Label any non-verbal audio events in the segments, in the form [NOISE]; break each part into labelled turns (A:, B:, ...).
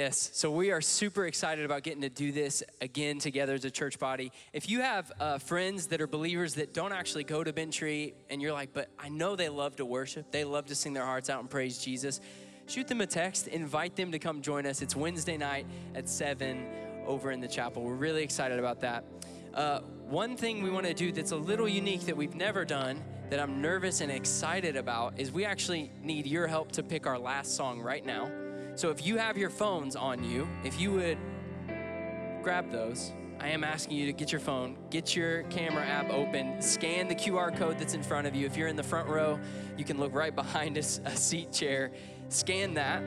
A: Yes, so we are super excited about getting to do this again together as a church body. If you have uh, friends that are believers that don't actually go to Bentry and you're like, but I know they love to worship, they love to sing their hearts out and praise Jesus, shoot them a text, invite them to come join us. It's Wednesday night at 7 over in the chapel. We're really excited about that. Uh, one thing we want to do that's a little unique that we've never done that I'm nervous and excited about is we actually need your help to pick our last song right now. So if you have your phones on you, if you would grab those, I am asking you to get your phone, get your camera app open, scan the QR code that's in front of you. If you're in the front row, you can look right [LAUGHS] behind a, a seat chair, scan that,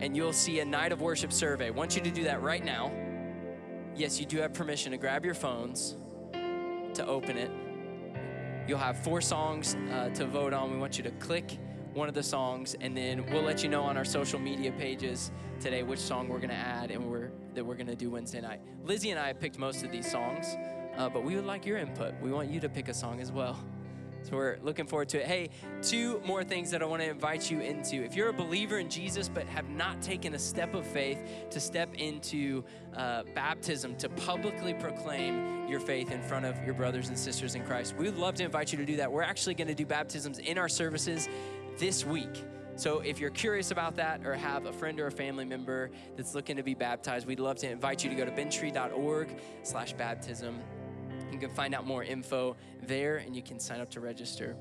A: and you'll see a night of worship survey. I want you to do that right now. Yes, you do have permission to grab your phones, to open it. You'll have four songs uh, to vote on. We want you to click one of the songs, and then we'll let you know on our social media pages today which song we're going to add and we're, that we're going to do Wednesday night. Lizzie and I picked most of these songs, uh, but we would like your input. We want you to pick a song as well. So we're looking forward to it. Hey, two more things that I want to invite you into. If you're a believer in Jesus but have not taken a step of faith to step into uh, baptism, to publicly proclaim your faith in front of your brothers and sisters in Christ, we would love to invite you to do that. We're actually going to do baptisms in our services this week. So if you're curious about that or have a friend or a family member that's looking to be baptized, we'd love to invite you to go to bentry.org slash baptism. You can find out more info there and you can sign up to register.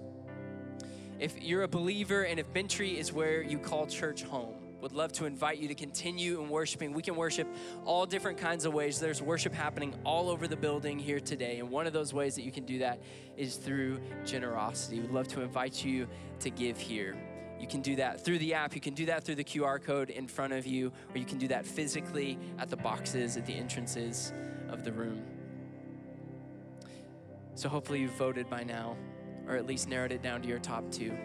A: If you're a believer and if Bentry is where you call church home, would love to invite you to continue in worshiping. We can worship all different kinds of ways. There's worship happening all over the building here today. And one of those ways that you can do that is through generosity. We'd love to invite you to give here. You can do that through the app. You can do that through the QR code in front of you, or you can do that physically at the boxes at the entrances of the room. So hopefully you've voted by now, or at least narrowed it down to your top two.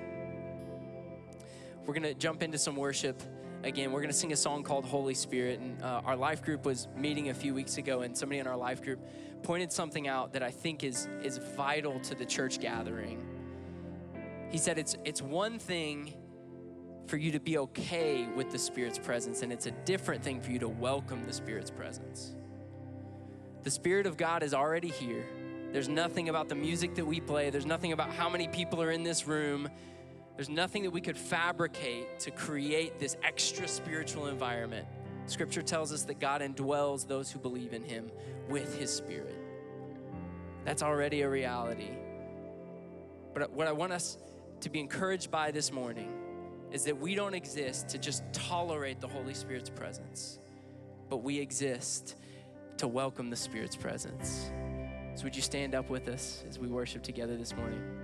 A: We're to jump into some worship again, we're going to sing a song called Holy Spirit. And uh, our life group was meeting a few weeks ago, and somebody in our life group pointed something out that I think is, is vital to the church gathering. He said, it's, it's one thing for you to be okay with the Spirit's presence, and it's a different thing for you to welcome the Spirit's presence. The Spirit of God is already here. There's nothing about the music that we play, there's nothing about how many people are in this room there's nothing that we could fabricate to create this extra spiritual environment. Scripture tells us that God indwells those who believe in Him with His Spirit. That's already a reality. But what I want us to be encouraged by this morning is that we don't exist to just tolerate the Holy Spirit's presence, but we exist to welcome the Spirit's presence. So, would you stand up with us as we worship together this morning?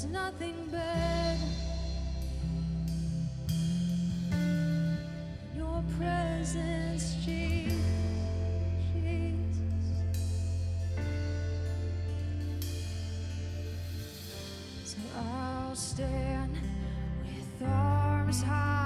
B: there's nothing better. Your presence, Jesus. So I'll stand with arms high.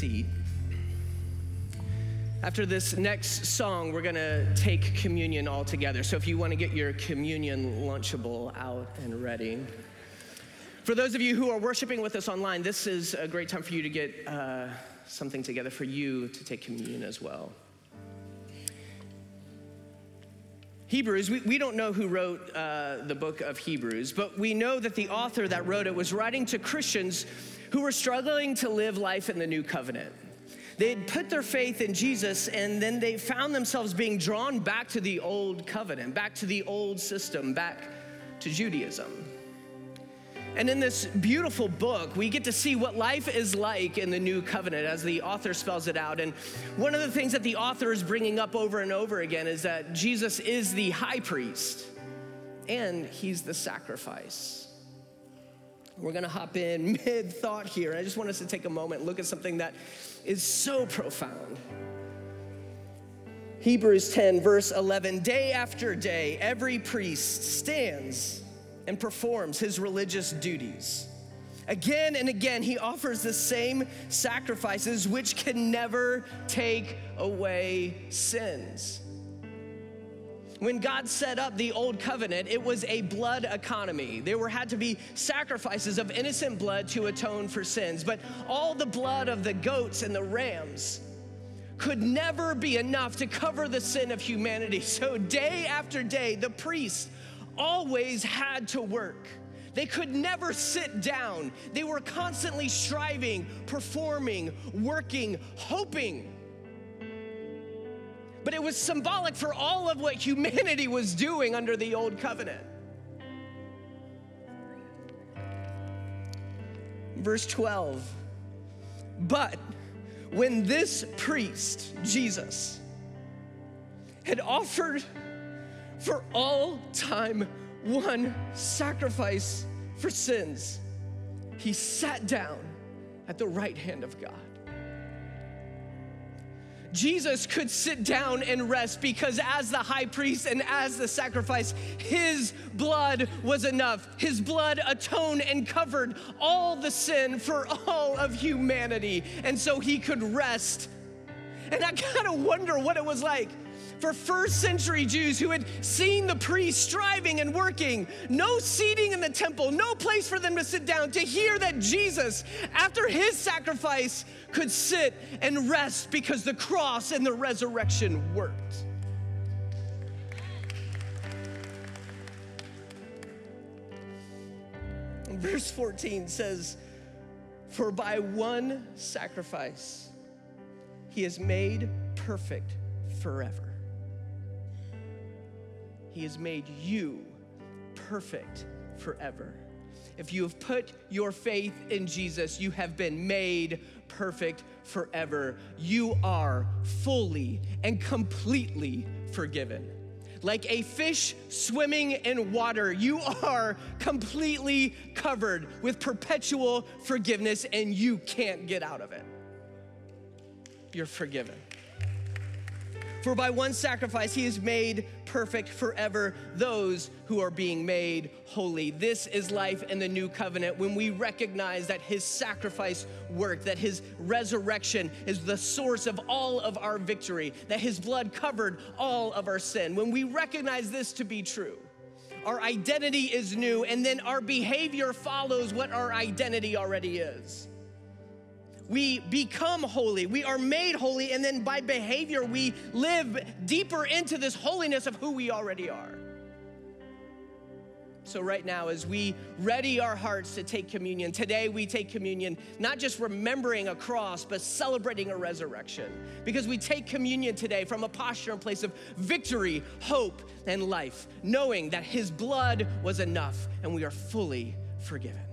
C: Seat. After this next song, we're gonna take communion all together. So if you wanna get your communion lunchable out and ready. For those of you who are worshiping with us online, this is a great time for you to get uh, something together for you to take communion as well. Hebrews, we, we don't know who wrote uh, the book of Hebrews, but we know that the author that wrote it was writing to Christians who were struggling to live life in the new covenant. They had put their faith in Jesus and then they found themselves being drawn back to the old covenant, back to the old system, back to Judaism. And in this beautiful book, we get to see what life is like in the new covenant as the author spells it out. And one of the things that the author is bringing up over and over again is that Jesus is the high priest and he's the sacrifice. We're gonna hop in [LAUGHS] mid thought here. I just want us to take a moment and look at something that is so profound. Hebrews 10, verse 11 Day after day, every priest stands and performs his religious duties. Again and again, he offers the same sacrifices which can never take away sins. When God set up the old covenant, it was a blood economy. There were had to be sacrifices of innocent blood to atone for sins, but all the blood of the goats and the rams could never be enough to cover the sin of humanity. [LAUGHS] So day after day, the priests always had to work. They could never sit down. They were constantly striving, performing, working, hoping. But it was symbolic for all of what humanity was doing under the old covenant. Verse 12. But when this priest, Jesus, had offered for all time one sacrifice for sins. He sat down at the right hand of God. Jesus could sit down and rest because, as the high priest and as the sacrifice, his blood was enough. His blood atoned and covered all the sin for all of humanity. And so he could rest. And I gotta wonder what it was like for first century Jews who had seen the priests striving and working, no seating in the temple, no place for them to sit down, to hear that Jesus, after his sacrifice, could sit and rest because the cross and the resurrection worked. Verse 14 says, For by one sacrifice he has made perfect forever. He has made you perfect forever. If you have put your faith in Jesus, you have been made perfect forever. You are fully and completely forgiven. Like a fish swimming in water, you are completely covered with perpetual forgiveness and you can't get out of it. You're forgiven. For by one sacrifice he has made perfect forever those who are being made holy. This is life in the new covenant when we recognize that his sacrifice worked, that his resurrection is the source of all of our victory, that his blood covered all of our sin. When we recognize this to be true, our identity is new, and then our behavior follows what our identity already is we become holy. We are made holy, and then by behavior, we live deeper into this holiness of who we already are. So, right now, as we ready our hearts to take communion, today we take communion not just remembering a cross, but celebrating a resurrection. Because we take communion today from a posture and place of victory, hope, and life, knowing that His blood was enough and we are fully forgiven.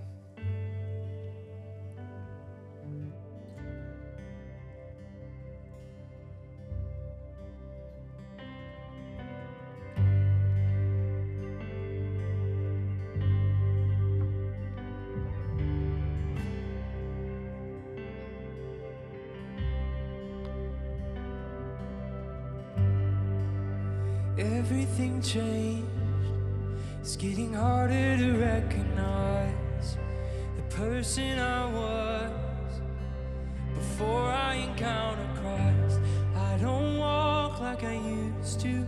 B: Everything changed. It's getting harder to recognize the person I was before
A: I encountered Christ. I don't walk like I used to.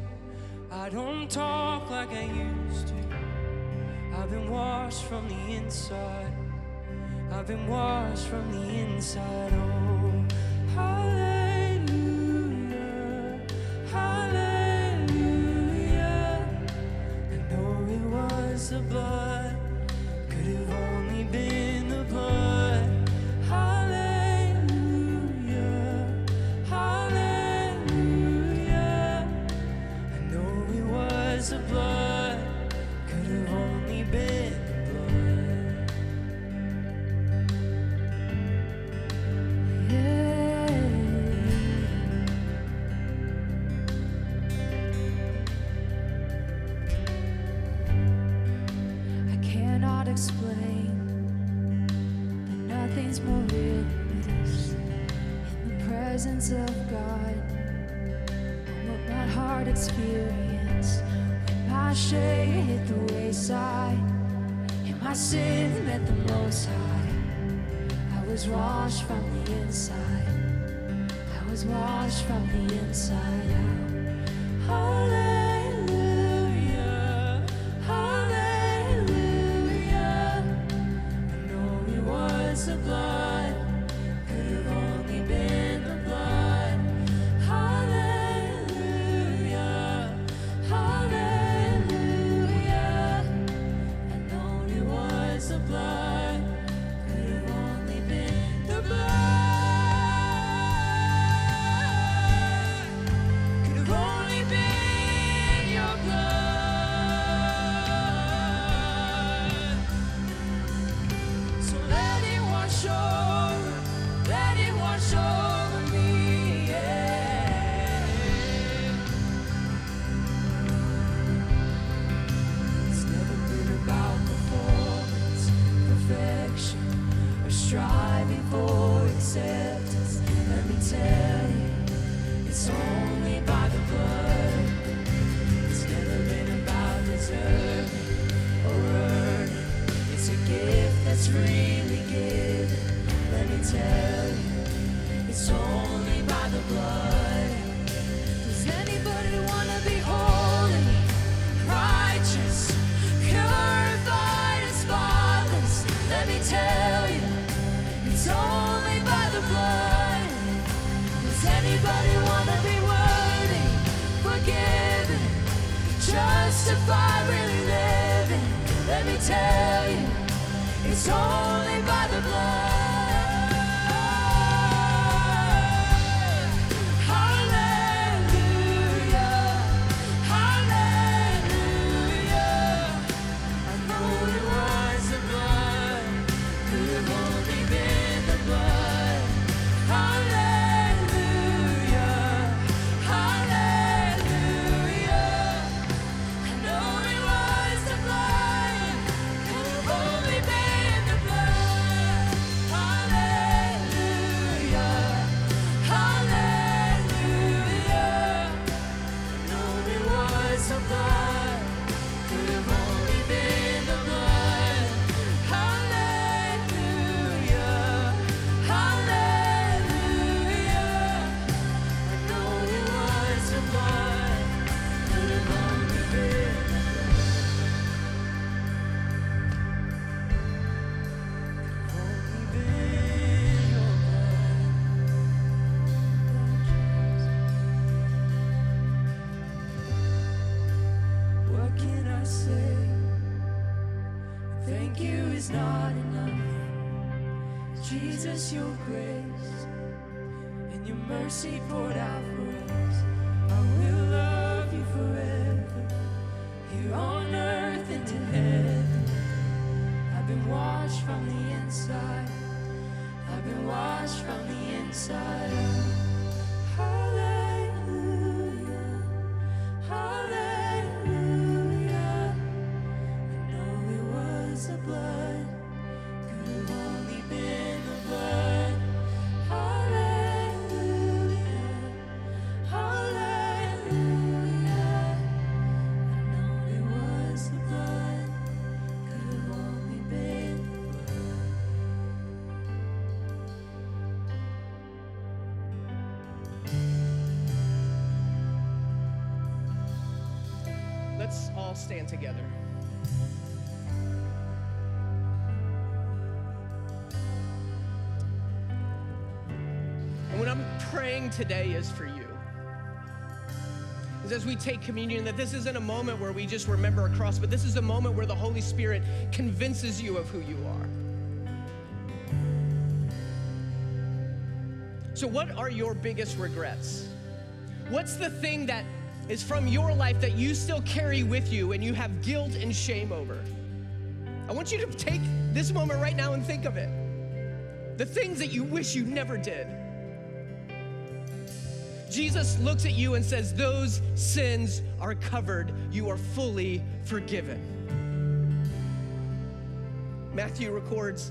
A: I don't talk like I used to. I've been washed from the inside. I've been washed from the inside. Oh.
B: from the inside out. justify really living. Let me tell you, it's only by the blood.
C: Let's stand together. And what I'm praying today is for you. Is as we take communion, that this isn't a moment where we just remember a cross, but this is a moment where the Holy Spirit convinces you of who you are. So, what are your biggest regrets? What's the thing that is from your life that you still carry with you and you have guilt and shame over? I want you to take this moment right now and think of it. The things that you wish you never did. Jesus looks at you and says, Those sins are covered. You are fully forgiven. Matthew records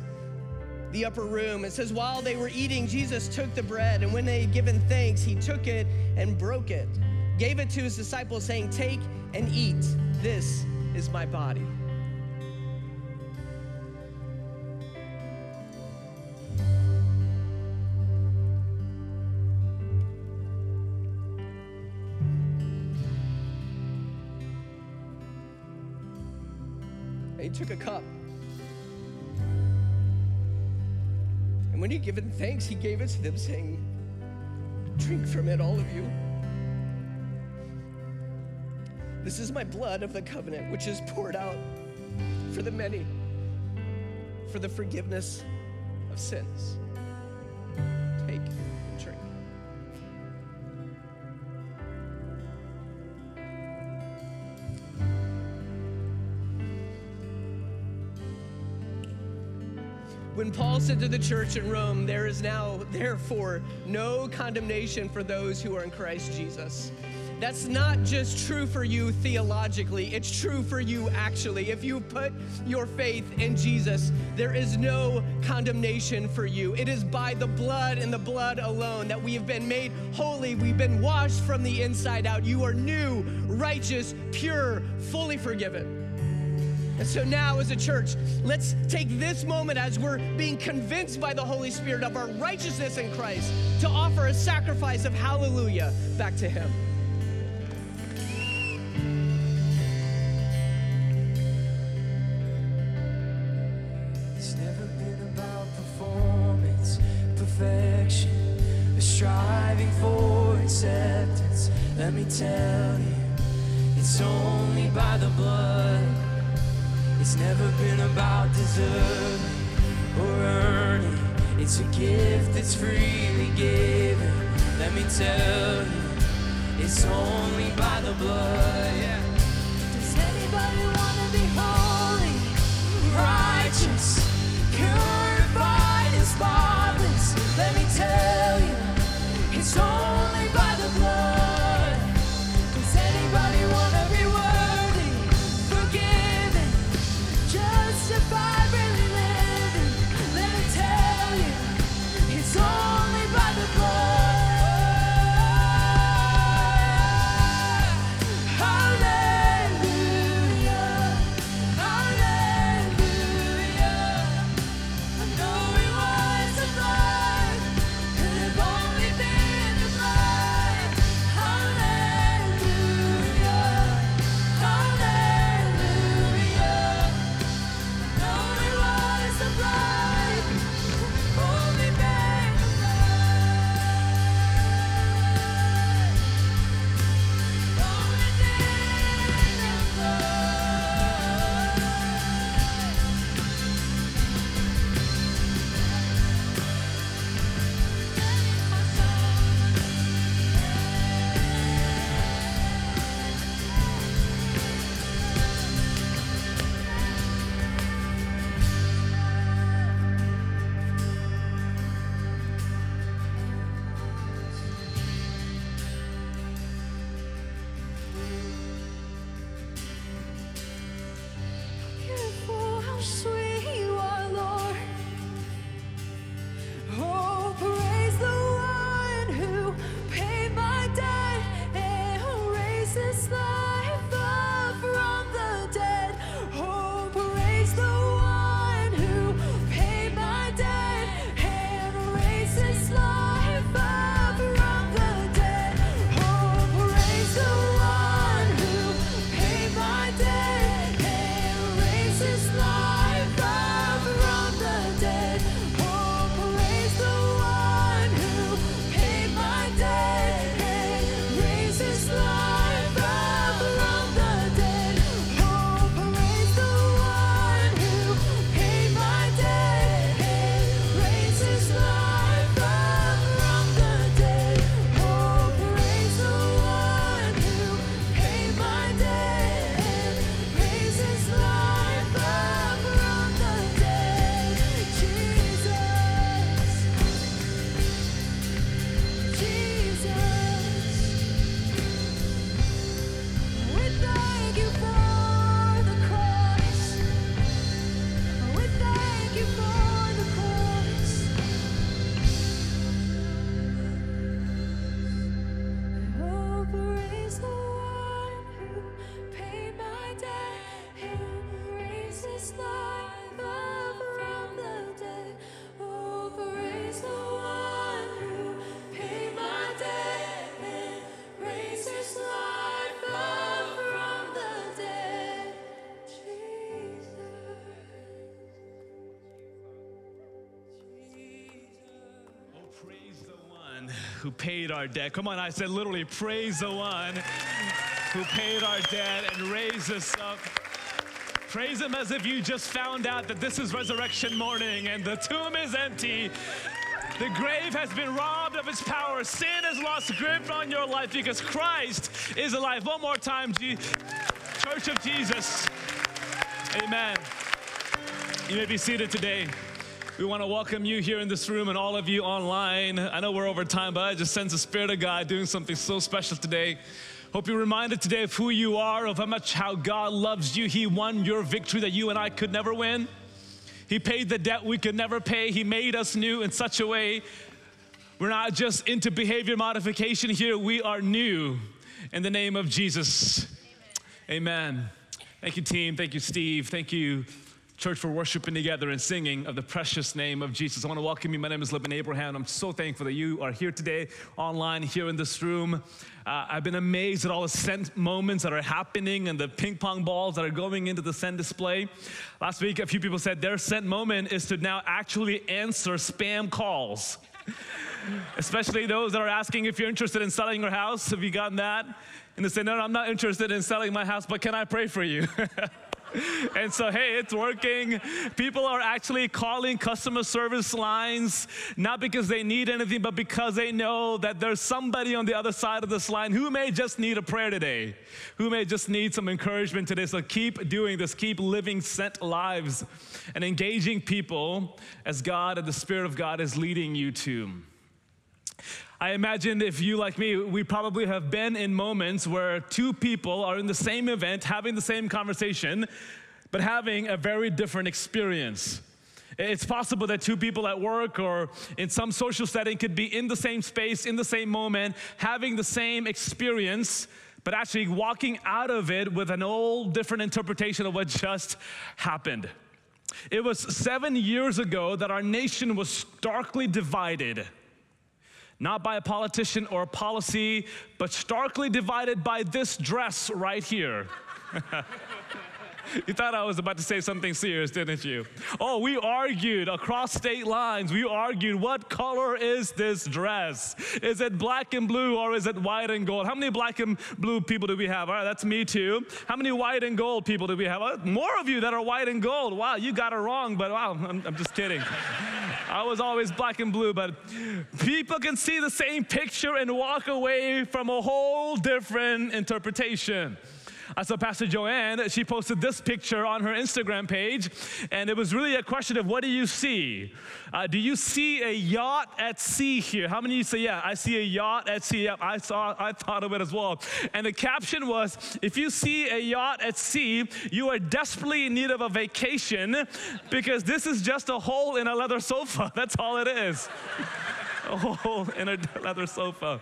C: the upper room. It says, While they were eating, Jesus took the bread, and when they had given thanks, he took it and broke it, gave it to his disciples, saying, Take and eat. This is my body. He took a cup. And when he given thanks, he gave it to them, saying, Drink from it, all of you. This is my blood of the covenant, which is poured out for the many, for the forgiveness of sins. Take and drink. When Paul said to the church in Rome, There is now, therefore, no condemnation for those who are in Christ Jesus. That's not just true for you theologically, it's true for you actually. If you put your faith in Jesus, there is no condemnation for you. It is by the blood and the blood alone that we have been made holy. We've been washed from the inside out. You are new, righteous, pure, fully forgiven. And so now, as a church, let's take this moment as we're being convinced by the Holy Spirit of our righteousness in Christ to offer a sacrifice of hallelujah back to Him.
B: About deserving or earning. It's a gift that's freely given. Let me tell you, it's only by the blood. Yeah.
D: Does anybody wanna be holy?
B: righteous, purified and
E: who paid our debt. Come on, I said literally, praise the one who paid our debt and raised us up. Praise him as if you just found out that this is resurrection morning and the tomb is empty. The grave has been robbed of its power. Sin has lost grip on your life because Christ is alive. One more time, G- Church of Jesus. Amen. You may be seated today. We want to welcome you here in this room and all of you online. I know we're over time, but I just sense the Spirit of God doing something so special today. Hope you're reminded today of who you are, of how much how God loves you. He won your victory that you and I could never win. He paid the debt we could never pay. He made us new in such a way. We're not just into behavior modification here, we are new in the name of Jesus. Amen. Amen. Thank you, team. Thank you, Steve. Thank you, church, for worshiping together and singing of the precious name of Jesus. I want to welcome you. My name is Libin Abraham. I'm so thankful that you are here today, online, here in this room. Uh, I've been amazed at all the scent moments that are happening and the ping pong balls that are going into the scent display. Last week, a few people said their scent moment is to now actually answer spam calls. [LAUGHS] Especially those that are asking if you're interested in selling your house. Have you gotten that? And they say, No, no I'm not interested in selling my house, but can I pray for you? [LAUGHS] [LAUGHS] and so, hey, it's working. People are actually calling customer service lines, not because they need anything, but because they know that there's somebody on the other side of this line who may just need a prayer today, who may just need some encouragement today. So keep doing this, keep living sent lives and engaging people as God and the Spirit of God is leading you to. I imagine if you, like me, we probably have been in moments where two people are in the same event, having the same conversation, but having a very different experience. It's possible that two people at work or in some social setting could be in the same space, in the same moment, having the same experience, but actually walking out of it with an all different interpretation of what just happened. It was seven years ago that our nation was starkly divided not by a politician or a policy, but starkly divided by this dress right here. [LAUGHS] [LAUGHS] you thought I was about to say something serious, didn't you? Oh, we argued across state lines. We argued what color is this dress? Is it black and blue or is it white and gold? How many black and blue people do we have? All right, that's me too. How many white and gold people do we have? Uh, more of you that are white and gold. Wow, you got it wrong, but wow, I'm, I'm just kidding. [LAUGHS] I was always black and blue, but people can see the same picture and walk away from a whole different interpretation. I saw Pastor Joanne, she posted this picture on her Instagram page, and it was really a question of what do you see? Uh, do you see a yacht at sea here? How many of you say, yeah, I see a yacht at sea? Yep, I saw, I thought of it as well. And the caption was, if you see a yacht at sea, you are desperately in need of a vacation because this is just a hole in a leather sofa. [LAUGHS] That's all it is. [LAUGHS] a hole in a leather sofa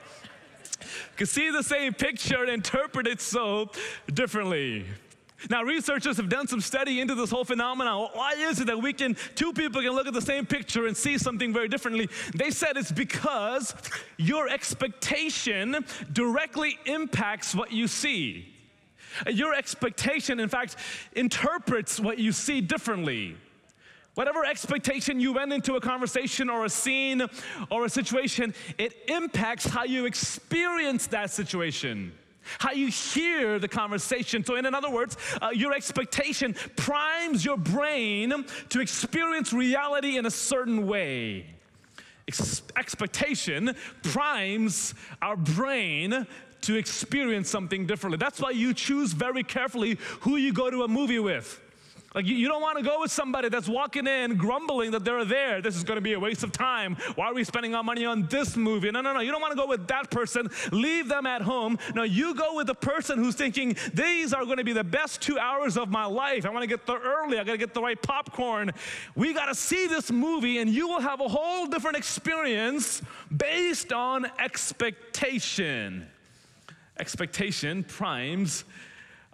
E: can see the same picture and interpret it so differently. Now, researchers have done some study into this whole phenomenon. Why is it that we can, two people can look at the same picture and see something very differently? They said it's because your expectation directly impacts what you see. Your expectation, in fact, interprets what you see differently. Whatever expectation you went into a conversation or a scene or a situation, it impacts how you experience that situation how you hear the conversation. So, in other words, uh, your expectation primes your brain to experience reality in a certain way. Ex- expectation primes our brain to experience something differently. That's why you choose very carefully who you go to a movie with. Like, you, you don't want to go with somebody that's walking in grumbling that they're there. This is going to be a waste of time. Why are we spending our money on this movie? No, no, no. You don't want to go with that person. Leave them at home. No, you go with the person who's thinking, these are going to be the best two hours of my life. I want to get there early. I got to get the right popcorn. We got to see this movie, and you will have a whole different experience based on expectation. Expectation primes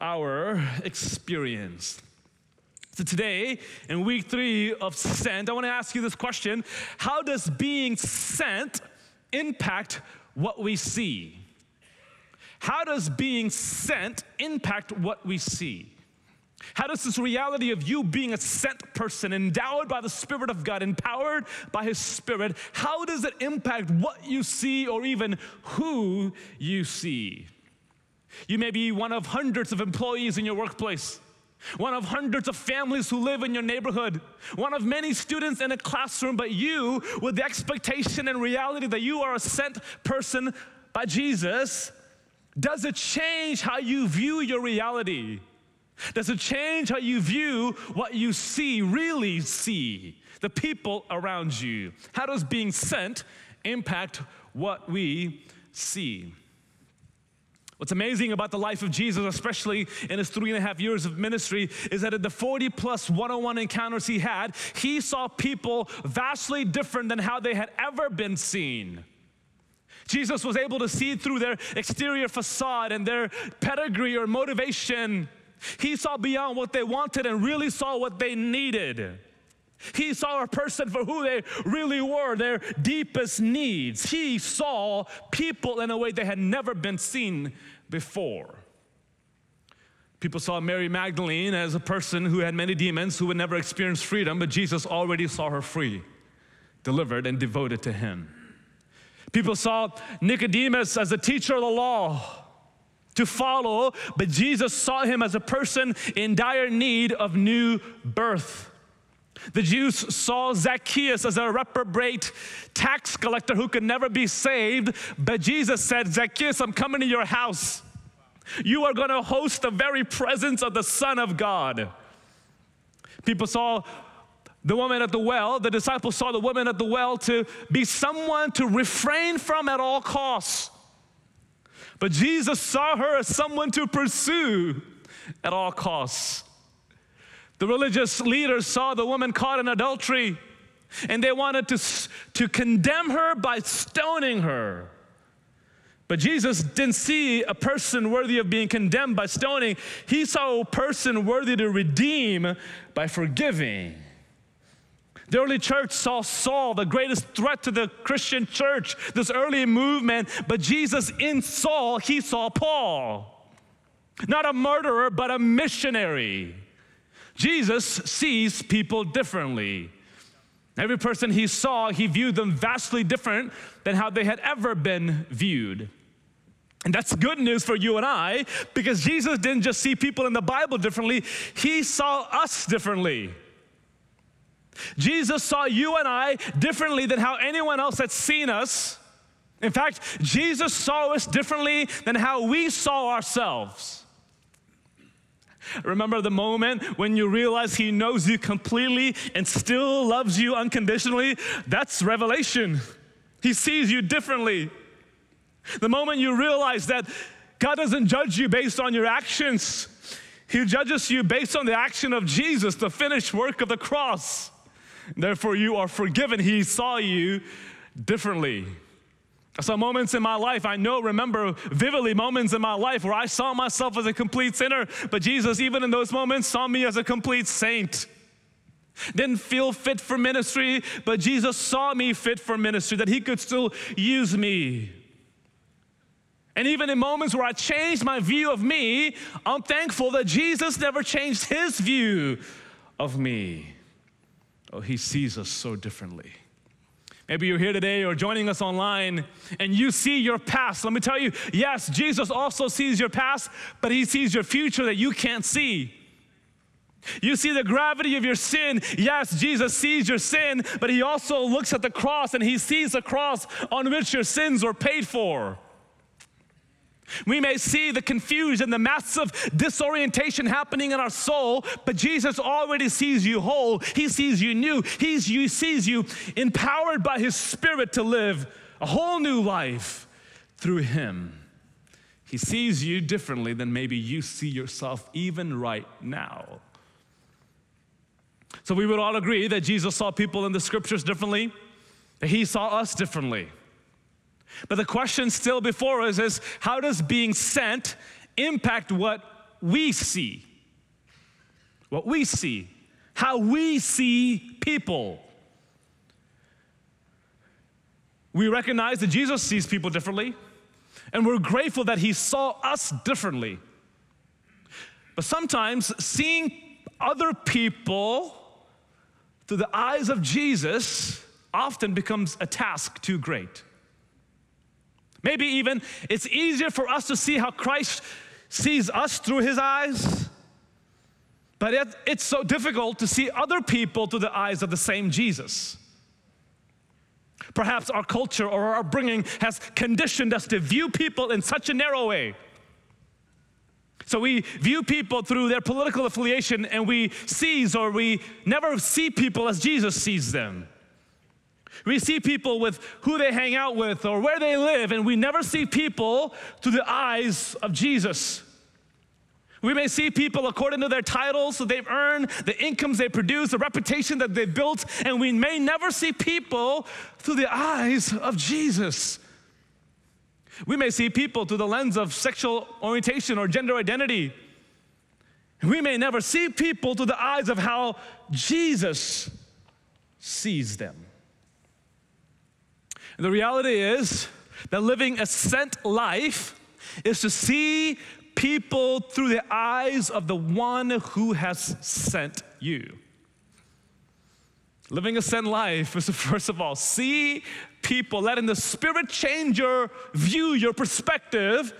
E: our experience. So, today, in week three of sent, I want to ask you this question How does being sent impact what we see? How does being sent impact what we see? How does this reality of you being a sent person, endowed by the Spirit of God, empowered by His Spirit, how does it impact what you see or even who you see? You may be one of hundreds of employees in your workplace, one of hundreds of families who live in your neighborhood, one of many students in a classroom, but you, with the expectation and reality that you are a sent person by Jesus, does it change how you view your reality? Does it change how you view what you see, really see, the people around you? How does being sent impact what we see? What's amazing about the life of Jesus, especially in his three and a half years of ministry, is that in the 40 plus 101 encounters he had, he saw people vastly different than how they had ever been seen. Jesus was able to see through their exterior facade and their pedigree or motivation he saw beyond what they wanted and really saw what they needed. He saw a person for who they really were, their deepest needs. He saw people in a way they had never been seen before. People saw Mary Magdalene as a person who had many demons, who would never experience freedom, but Jesus already saw her free, delivered, and devoted to Him. People saw Nicodemus as a teacher of the law to follow, but Jesus saw him as a person in dire need of new birth. The Jews saw Zacchaeus as a reprobate tax collector who could never be saved, but Jesus said, Zacchaeus, I'm coming to your house. You are going to host the very presence of the Son of God. People saw the woman at the well, the disciples saw the woman at the well to be someone to refrain from at all costs. But Jesus saw her as someone to pursue at all costs. The religious leaders saw the woman caught in adultery and they wanted to, to condemn her by stoning her. But Jesus didn't see a person worthy of being condemned by stoning. He saw a person worthy to redeem by forgiving. The early church saw Saul, the greatest threat to the Christian church, this early movement, but Jesus in Saul, he saw Paul. Not a murderer, but a missionary. Jesus sees people differently. Every person he saw, he viewed them vastly different than how they had ever been viewed. And that's good news for you and I because Jesus didn't just see people in the Bible differently, he saw us differently. Jesus saw you and I differently than how anyone else had seen us. In fact, Jesus saw us differently than how we saw ourselves. Remember the moment when you realize He knows you completely and still loves you unconditionally? That's revelation. He sees you differently. The moment you realize that God doesn't judge you based on your actions, He judges you based on the action of Jesus, the finished work of the cross. Therefore, you are forgiven. He saw you differently. Some moments in my life, I know, remember vividly moments in my life where I saw myself as a complete sinner, but Jesus, even in those moments, saw me as a complete saint. Didn't feel fit for ministry, but Jesus saw me fit for ministry, that He could still use me. And even in moments where I changed my view of me, I'm thankful that Jesus never changed His view of me. Oh, He sees us so differently. Maybe you're here today or joining us online and you see your past. Let me tell you, yes, Jesus also sees your past, but He sees your future that you can't see. You see the gravity of your sin. Yes, Jesus sees your sin, but He also looks at the cross and He sees the cross on which your sins were paid for. We may see the confusion, the massive disorientation happening in our soul, but Jesus already sees you whole. He sees you new. He sees you empowered by His Spirit to live a whole new life through Him. He sees you differently than maybe you see yourself even right now. So we would all agree that Jesus saw people in the scriptures differently, that He saw us differently. But the question still before us is how does being sent impact what we see? What we see, how we see people. We recognize that Jesus sees people differently, and we're grateful that he saw us differently. But sometimes seeing other people through the eyes of Jesus often becomes a task too great. Maybe even it's easier for us to see how Christ sees us through his eyes, but it, it's so difficult to see other people through the eyes of the same Jesus. Perhaps our culture or our upbringing has conditioned us to view people in such a narrow way. So we view people through their political affiliation and we seize or we never see people as Jesus sees them. We see people with who they hang out with or where they live, and we never see people through the eyes of Jesus. We may see people according to their titles that they've earned, the incomes they produce, the reputation that they've built, and we may never see people through the eyes of Jesus. We may see people through the lens of sexual orientation or gender identity. We may never see people through the eyes of how Jesus sees them. And the reality is that living a sent life is to see people through the eyes of the one who has sent you. Living a sent life is to, [LAUGHS] first of all, see people, letting the Spirit change your view, your perspective,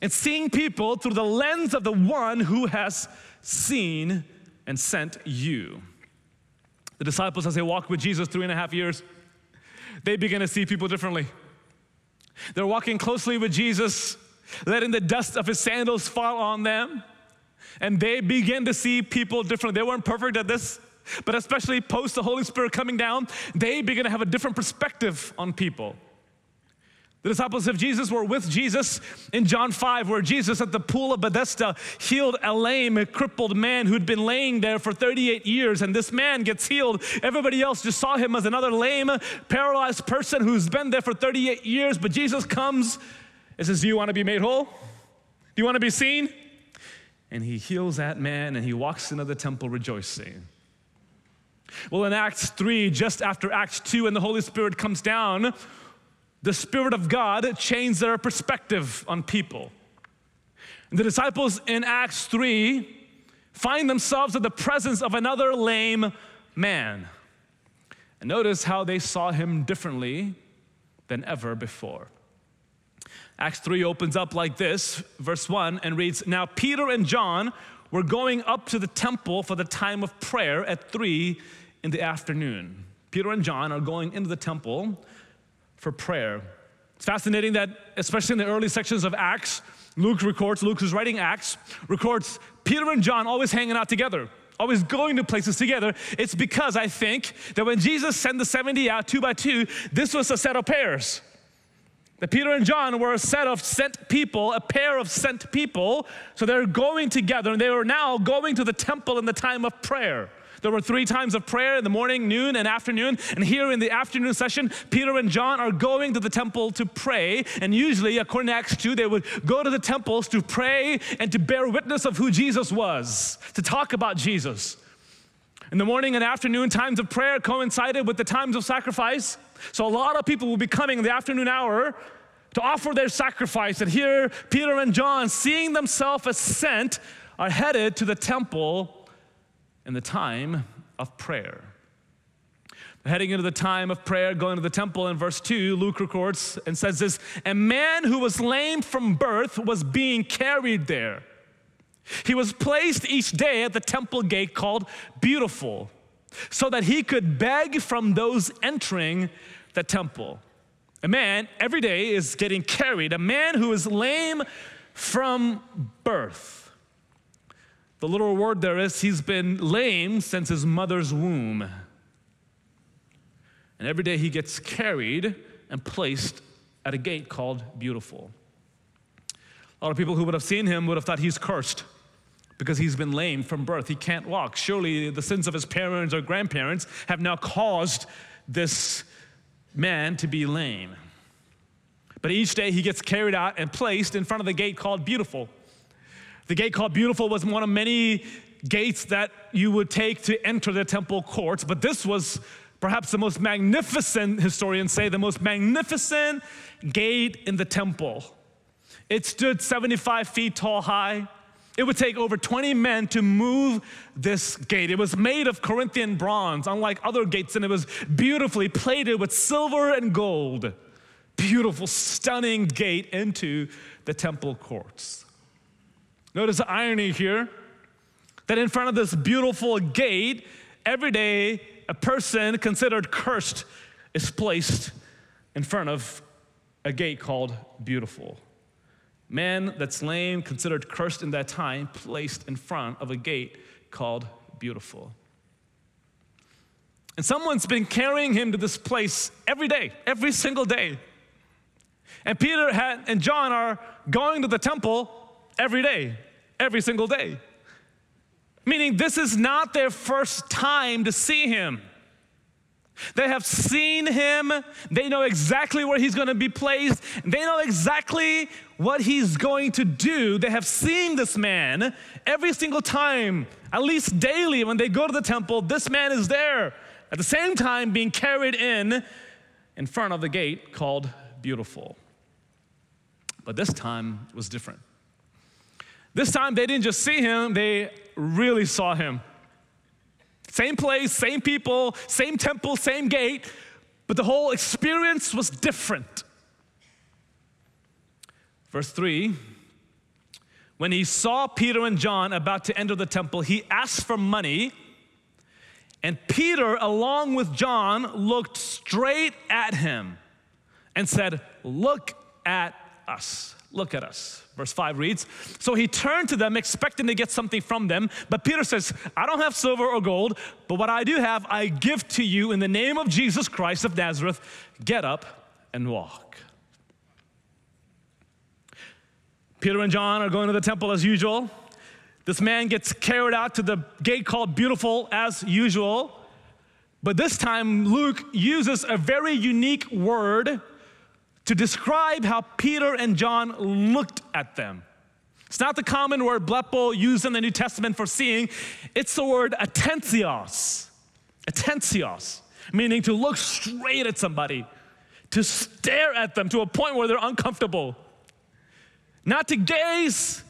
E: and seeing people through the lens of the one who has seen and sent you. The disciples, as they walked with Jesus three and a half years, they begin to see people differently. They're walking closely with Jesus, letting the dust of his sandals fall on them, and they begin to see people differently. They weren't perfect at this, but especially post the Holy Spirit coming down, they begin to have a different perspective on people. The disciples of Jesus were with Jesus in John 5, where Jesus at the pool of Bethesda healed a lame, a crippled man who'd been laying there for 38 years. And this man gets healed. Everybody else just saw him as another lame, paralyzed person who's been there for 38 years. But Jesus comes and says, Do you want to be made whole? Do you want to be seen? And he heals that man and he walks into the temple rejoicing. Well, in Acts 3, just after Acts 2, and the Holy Spirit comes down, the Spirit of God changed their perspective on people. And the disciples in Acts 3 find themselves in the presence of another lame man. And notice how they saw him differently than ever before. Acts 3 opens up like this, verse 1, and reads Now Peter and John were going up to the temple for the time of prayer at 3 in the afternoon. Peter and John are going into the temple for prayer. It's fascinating that, especially in the early sections of Acts, Luke records, Luke who's writing Acts, records Peter and John always hanging out together, always going to places together. It's because I think that when Jesus sent the 70 out two by two, this was a set of pairs. That Peter and John were a set of sent people, a pair of sent people. So they're going together and they are now going to the temple in the time of prayer. There were three times of prayer in the morning, noon, and afternoon. And here in the afternoon session, Peter and John are going to the temple to pray. And usually, according to Acts 2, they would go to the temples to pray and to bear witness of who Jesus was, to talk about Jesus. In the morning and afternoon times of prayer coincided with the times of sacrifice. So a lot of people will be coming in the afternoon hour to offer their sacrifice. And here, Peter and John, seeing themselves as sent, are headed to the temple in the time of prayer. Heading into the time of prayer, going to the temple in verse 2, Luke records and says this A man who was lame from birth was being carried there. He was placed each day at the temple gate called Beautiful, so that he could beg from those entering the temple. A man every day is getting carried, a man who is lame from birth. The little word there is he's been lame since his mother's womb. And every day he gets carried and placed at a gate called Beautiful. A lot of people who would have seen him would have thought he's cursed because he's been lame from birth. He can't walk. Surely the sins of his parents or grandparents have now caused this man to be lame. But each day he gets carried out and placed in front of the gate called Beautiful. The gate called Beautiful was one of many gates that you would take to enter the temple courts, but this was perhaps the most magnificent, historians say, the most magnificent gate in the temple. It stood 75 feet tall high. It would take over 20 men to move this gate. It was made of Corinthian bronze, unlike other gates, and it was beautifully plated with silver and gold. Beautiful, stunning gate into the temple courts. Notice the irony here that in front of this beautiful gate, every day a person considered cursed is placed in front of a gate called beautiful. Man that's lame, considered cursed in that time, placed in front of a gate called beautiful. And someone's been carrying him to this place every day, every single day. And Peter had, and John are going to the temple every day, every single day. Meaning, this is not their first time to see him. They have seen him. They know exactly where he's going to be placed. They know exactly what he's going to do. They have seen this man every single time, at least daily, when they go to the temple. This man is there at the same time being carried in in front of the gate called Beautiful. But this time was different. This time they didn't just see him, they really saw him. Same place, same people, same temple, same gate, but the whole experience was different. Verse 3 When he saw Peter and John about to enter the temple, he asked for money. And Peter, along with John, looked straight at him and said, Look at us. Look at us. Verse 5 reads So he turned to them, expecting to get something from them. But Peter says, I don't have silver or gold, but what I do have, I give to you in the name of Jesus Christ of Nazareth. Get up and walk. Peter and John are going to the temple as usual. This man gets carried out to the gate called Beautiful as usual. But this time, Luke uses a very unique word to describe how Peter and John looked at them. It's not the common word blepo used in the New Testament for seeing, it's the word attensios. Attensios, meaning to look straight at somebody, to stare at them to a point where they're uncomfortable. Not to gaze,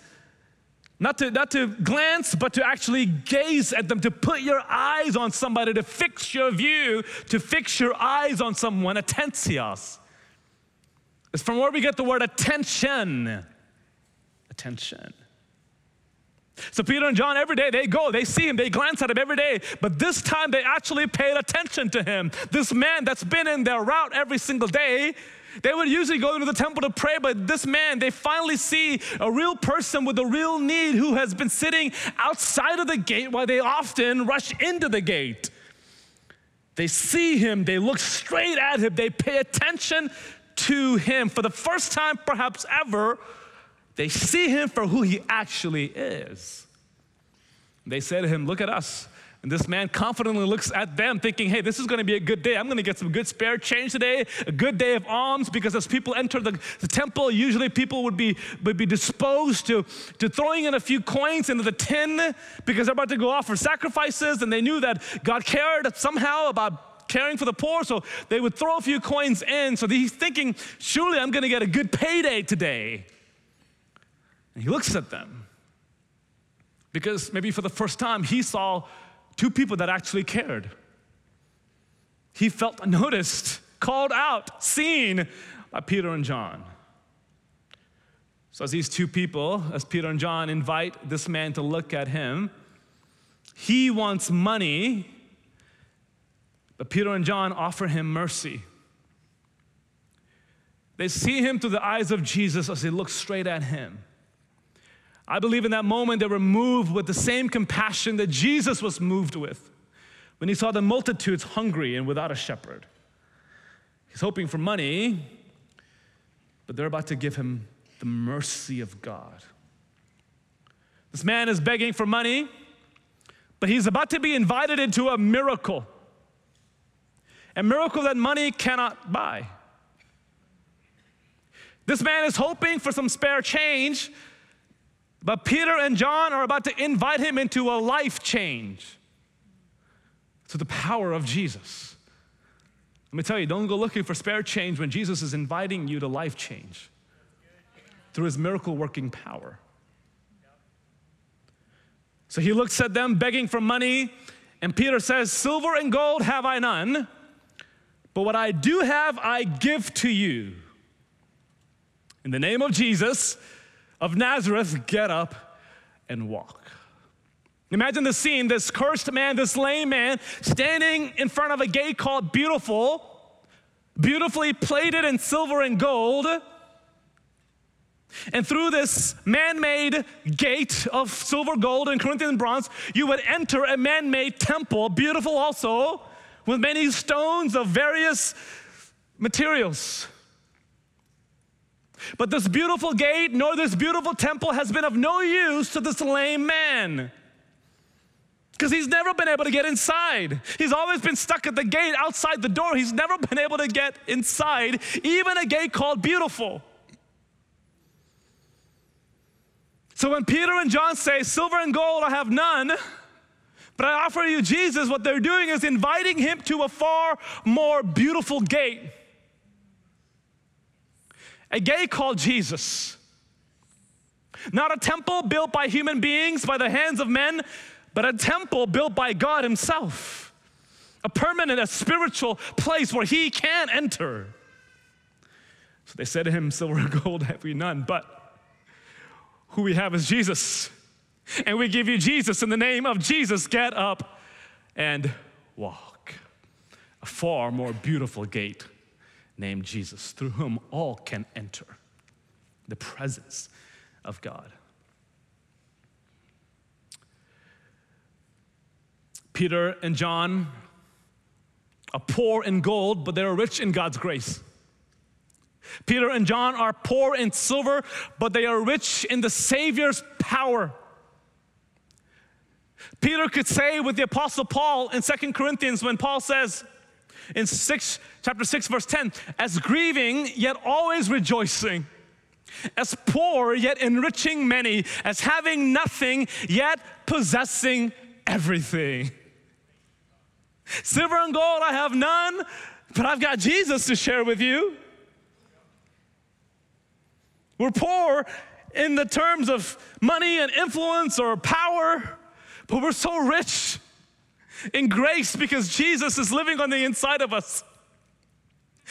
E: not to, not to glance, but to actually gaze at them, to put your eyes on somebody, to fix your view, to fix your eyes on someone, attensios. It's from where we get the word attention. Attention. So Peter and John every day they go, they see him, they glance at him every day, but this time they actually paid attention to him. This man that's been in their route every single day, they would usually go to the temple to pray, but this man, they finally see a real person with a real need who has been sitting outside of the gate while they often rush into the gate. They see him, they look straight at him, they pay attention to him. For the first time, perhaps ever, they see him for who he actually is. They say to him, Look at us. And this man confidently looks at them, thinking, hey, this is gonna be a good day. I'm gonna get some good spare change today, a good day of alms, because as people enter the, the temple, usually people would be, would be disposed to, to throwing in a few coins into the tin because they're about to go off for sacrifices, and they knew that God cared somehow about caring for the poor, so they would throw a few coins in. So he's thinking, surely I'm gonna get a good payday today. And he looks at them because maybe for the first time he saw two people that actually cared. He felt noticed, called out, seen by Peter and John. So, as these two people, as Peter and John invite this man to look at him, he wants money but Peter and John offer him mercy. They see him through the eyes of Jesus as they look straight at him. I believe in that moment they were moved with the same compassion that Jesus was moved with when he saw the multitudes hungry and without a shepherd. He's hoping for money, but they're about to give him the mercy of God. This man is begging for money, but he's about to be invited into a miracle a miracle that money cannot buy. This man is hoping for some spare change, but Peter and John are about to invite him into a life change to the power of Jesus. Let me tell you, don't go looking for spare change when Jesus is inviting you to life change through his miracle working power. So he looks at them begging for money, and Peter says, Silver and gold have I none, but what I do have I give to you. In the name of Jesus of Nazareth, get up and walk. Imagine the scene this cursed man, this lame man, standing in front of a gate called Beautiful, beautifully plated in silver and gold. And through this man made gate of silver, gold, and Corinthian bronze, you would enter a man made temple, beautiful also, with many stones of various materials. But this beautiful gate nor this beautiful temple has been of no use to this lame man. Because he's never been able to get inside. He's always been stuck at the gate outside the door. He's never been able to get inside, even a gate called Beautiful. So when Peter and John say, Silver and gold I have none, but I offer you Jesus, what they're doing is inviting him to a far more beautiful gate. A gate called Jesus. Not a temple built by human beings, by the hands of men, but a temple built by God Himself. A permanent, a spiritual place where He can enter. So they said to him, Silver and gold have we none, but who we have is Jesus. And we give you Jesus in the name of Jesus. Get up and walk. A far more beautiful gate named Jesus, through whom all can enter the presence of God. Peter and John are poor in gold, but they are rich in God's grace. Peter and John are poor in silver, but they are rich in the Savior's power. Peter could say with the Apostle Paul in Second Corinthians when Paul says in 6, chapter 6, verse 10, as grieving, yet always rejoicing, as poor, yet enriching many, as having nothing, yet possessing everything. Silver and gold I have none, but I've got Jesus to share with you. We're poor in the terms of money and influence or power, but we're so rich in grace because Jesus is living on the inside of us.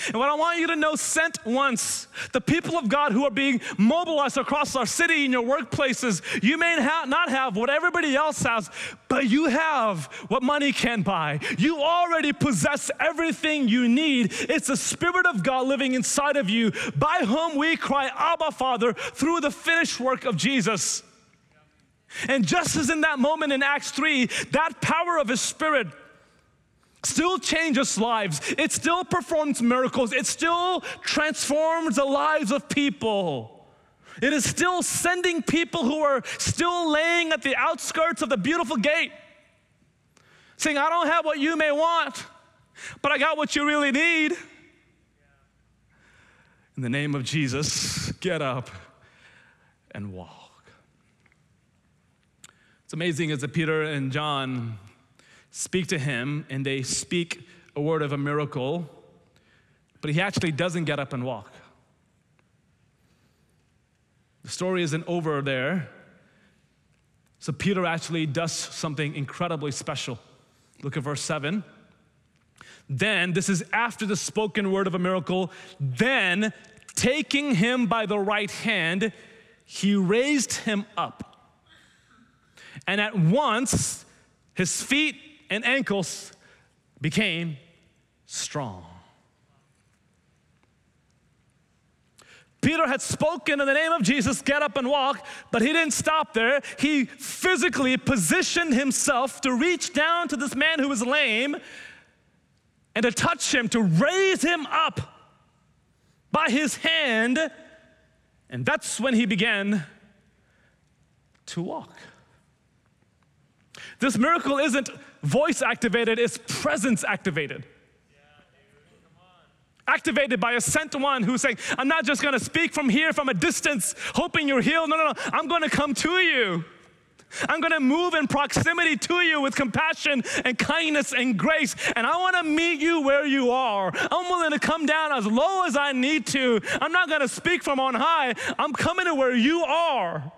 E: And what I want you to know sent once, the people of God who are being mobilized across our city in your workplaces, you may ha- not have what everybody else has, but you have what money can buy. You already possess everything you need. It's the Spirit of God living inside of you, by whom we cry, Abba, Father, through the finished work of Jesus. And just as in that moment in Acts 3, that power of His Spirit still changes lives. It still performs miracles. It still transforms the lives of people. It is still sending people who are still laying at the outskirts of the beautiful gate, saying, I don't have what you may want, but I got what you really need. In the name of Jesus, get up and walk. It's amazing as Peter and John speak to him and they speak a word of a miracle, but he actually doesn't get up and walk. The story isn't over there. So Peter actually does something incredibly special. Look at verse 7. Then, this is after the spoken word of a miracle, then taking him by the right hand, he raised him up. And at once, his feet and ankles became strong. Peter had spoken in the name of Jesus, get up and walk, but he didn't stop there. He physically positioned himself to reach down to this man who was lame and to touch him, to raise him up by his hand. And that's when he began to walk. This miracle isn't voice activated, it's presence activated. Activated by a sent one who's saying, I'm not just gonna speak from here from a distance, hoping you're healed. No, no, no. I'm gonna come to you. I'm gonna move in proximity to you with compassion and kindness and grace. And I wanna meet you where you are. I'm willing to come down as low as I need to. I'm not gonna speak from on high. I'm coming to where you are.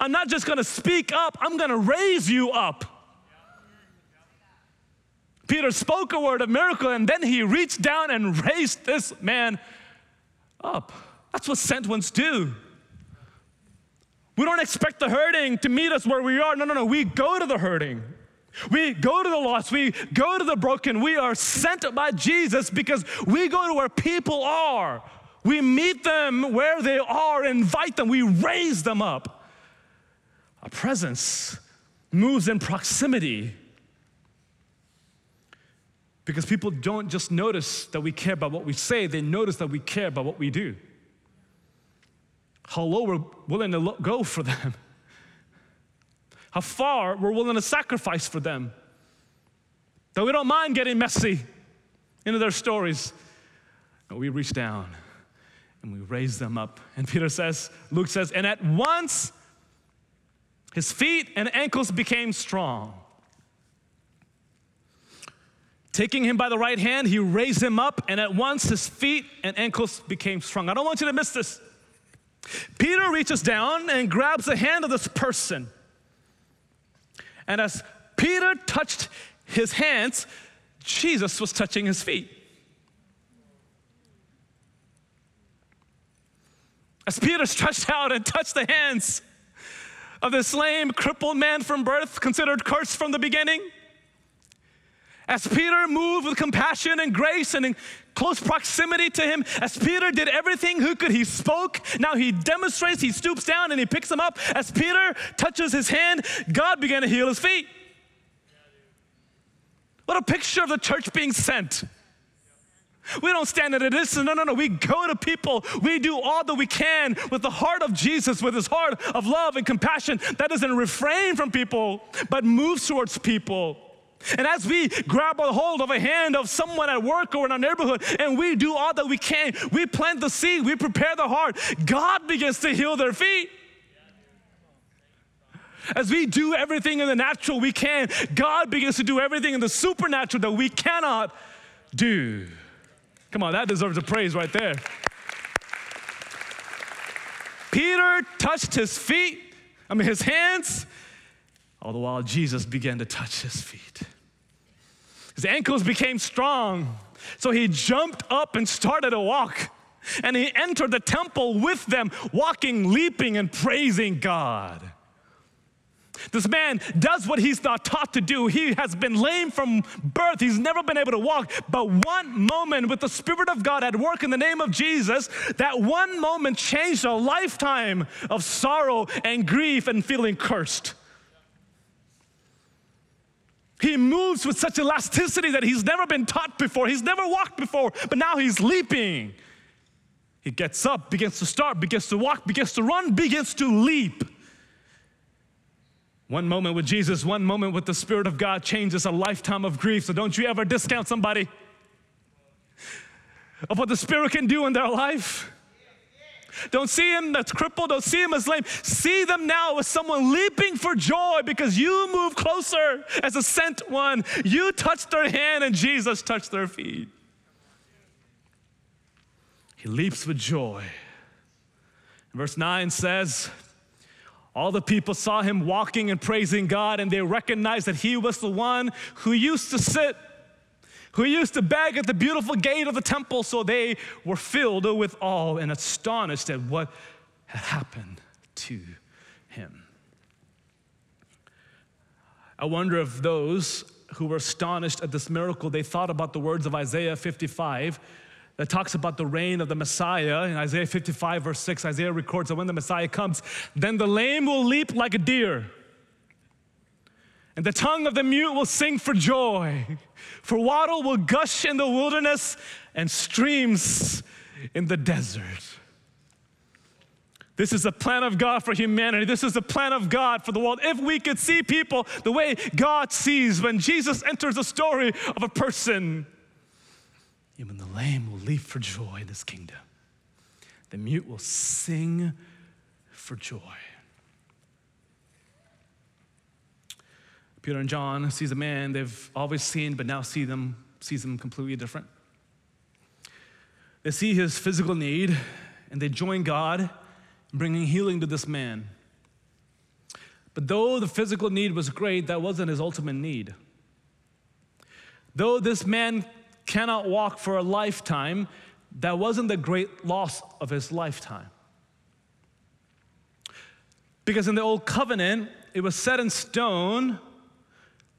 E: I'm not just gonna speak up, I'm gonna raise you up. Peter spoke a word of miracle and then he reached down and raised this man up. That's what sent ones do. We don't expect the hurting to meet us where we are. No, no, no. We go to the hurting. We go to the lost. We go to the broken. We are sent by Jesus because we go to where people are. We meet them where they are, invite them, we raise them up. Our presence moves in proximity because people don't just notice that we care about what we say, they notice that we care about what we do. How low we're willing to go for them, [LAUGHS] how far we're willing to sacrifice for them. That we don't mind getting messy into their stories. We reach down and we raise them up. And Peter says, Luke says, and at once his feet and ankles became strong. Taking him by the right hand, he raised him up, and at once his feet and ankles became strong. I don't want you to miss this. Peter reaches down and grabs the hand of this person. And as Peter touched his hands, Jesus was touching his feet. As Peter stretched out and touched the hands of this lame, crippled man from birth, considered cursed from the beginning, as Peter moved with compassion and grace and in close proximity to him, as Peter did everything who could, he spoke. Now he demonstrates, he stoops down and he picks him up. As Peter touches his hand, God began to heal his feet. What a picture of the church being sent. We don't stand at a distance. No, no, no. We go to people. We do all that we can with the heart of Jesus, with his heart of love and compassion that doesn't refrain from people, but moves towards people. And as we grab a hold of a hand of someone at work or in our neighborhood and we do all that we can, we plant the seed, we prepare the heart, God begins to heal their feet. As we do everything in the natural we can, God begins to do everything in the supernatural that we cannot do. Come on, that deserves a praise right there. Peter touched his feet, I mean, his hands, all the while Jesus began to touch his feet. His ankles became strong. So he jumped up and started to walk. And he entered the temple with them, walking, leaping, and praising God. This man does what he's not taught to do. He has been lame from birth. He's never been able to walk. But one moment with the Spirit of God at work in the name of Jesus, that one moment changed a lifetime of sorrow and grief and feeling cursed. He moves with such elasticity that he's never been taught before. He's never walked before, but now he's leaping. He gets up, begins to start, begins to walk, begins to run, begins to leap. One moment with Jesus, one moment with the Spirit of God changes a lifetime of grief. So don't you ever discount somebody of what the Spirit can do in their life. Don't see him that's crippled, don't see him as lame. See them now as someone leaping for joy because you move closer as a sent one. You touched their hand and Jesus touched their feet. He leaps with joy. Verse 9 says, all the people saw him walking and praising God, and they recognized that he was the one who used to sit who used to beg at the beautiful gate of the temple, so they were filled with awe and astonished at what had happened to him. I wonder if those who were astonished at this miracle, they thought about the words of Isaiah 55 that talks about the reign of the Messiah. In Isaiah 55, verse 6, Isaiah records that when the Messiah comes, then the lame will leap like a deer and the tongue of the mute will sing for joy. [LAUGHS] For water will gush in the wilderness and streams in the desert. This is the plan of God for humanity. This is the plan of God for the world. If we could see people the way God sees when Jesus enters the story of a person, even the lame will leap for joy in his kingdom. The mute will sing for joy. Peter and John sees a man they've always seen, but now see them, sees them completely different. They see his physical need, and they join God in bringing healing to this man. But though the physical need was great, that wasn't his ultimate need. Though this man cannot walk for a lifetime, that wasn't the great loss of his lifetime. Because in the old covenant, it was set in stone,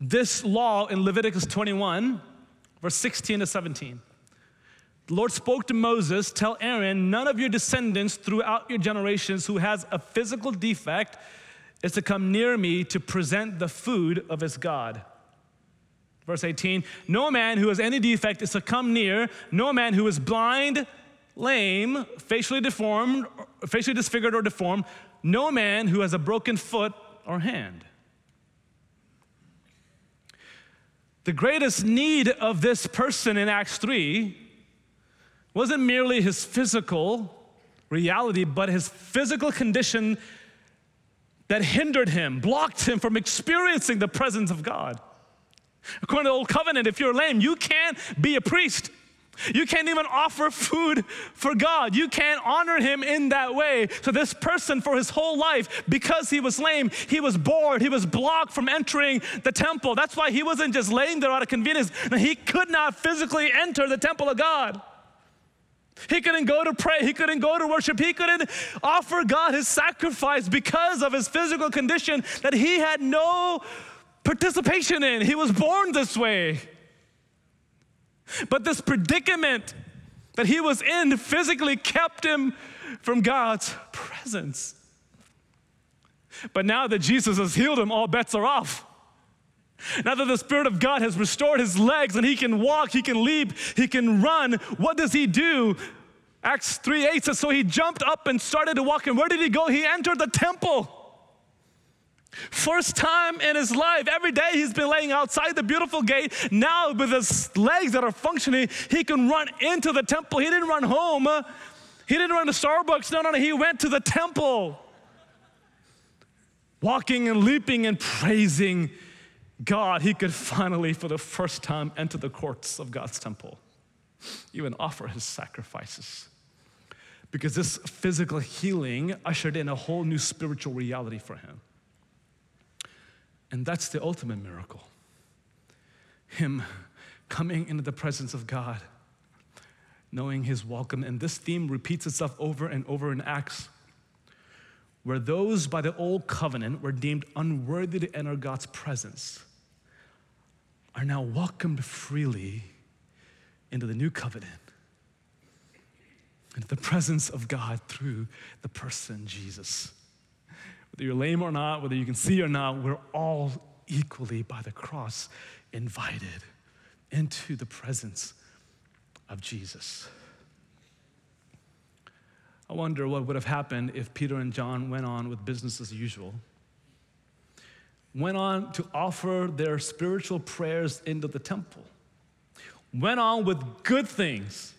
E: this law in Leviticus 21, verse 16 to 17. The Lord spoke to Moses, Tell Aaron, none of your descendants throughout your generations who has a physical defect is to come near me to present the food of his God. Verse 18 No man who has any defect is to come near, no man who is blind, lame, facially deformed, facially disfigured or deformed, no man who has a broken foot or hand. The greatest need of this person in Acts 3 wasn't merely his physical reality, but his physical condition that hindered him, blocked him from experiencing the presence of God. According to the Old Covenant, if you're lame, you can't be a priest. You can't even offer food for God. You can't honor Him in that way. So, this person, for his whole life, because he was lame, he was bored, he was blocked from entering the temple. That's why he wasn't just laying there out of convenience. He could not physically enter the temple of God. He couldn't go to pray. He couldn't go to worship. He couldn't offer God his sacrifice because of his physical condition that he had no participation in. He was born this way. But this predicament that he was in physically kept him from God's presence. But now that Jesus has healed him, all bets are off. Now that the Spirit of God has restored his legs and he can walk, he can leap, he can run, what does he do? Acts 3 8 says, So he jumped up and started to walk. And where did he go? He entered the temple. First time in his life, every day he's been laying outside the beautiful gate. Now, with his legs that are functioning, he can run into the temple. He didn't run home, he didn't run to Starbucks. No, no, no. He went to the temple, walking and leaping and praising God, he could finally, for the first time, enter the courts of God's temple, even offer his sacrifices. Because this physical healing ushered in a whole new spiritual reality for him. And that's the ultimate miracle. Him coming into the presence of God, knowing his welcome. And this theme repeats itself over and over in Acts where those by the old covenant were deemed unworthy to enter God's presence are now welcomed freely into the new covenant, into the presence of God through the person Jesus. Whether you're lame or not, whether you can see or not, we're all equally by the cross invited into the presence of Jesus. I wonder what would have happened if Peter and John went on with business as usual, went on to offer their spiritual prayers into the temple, went on with good things,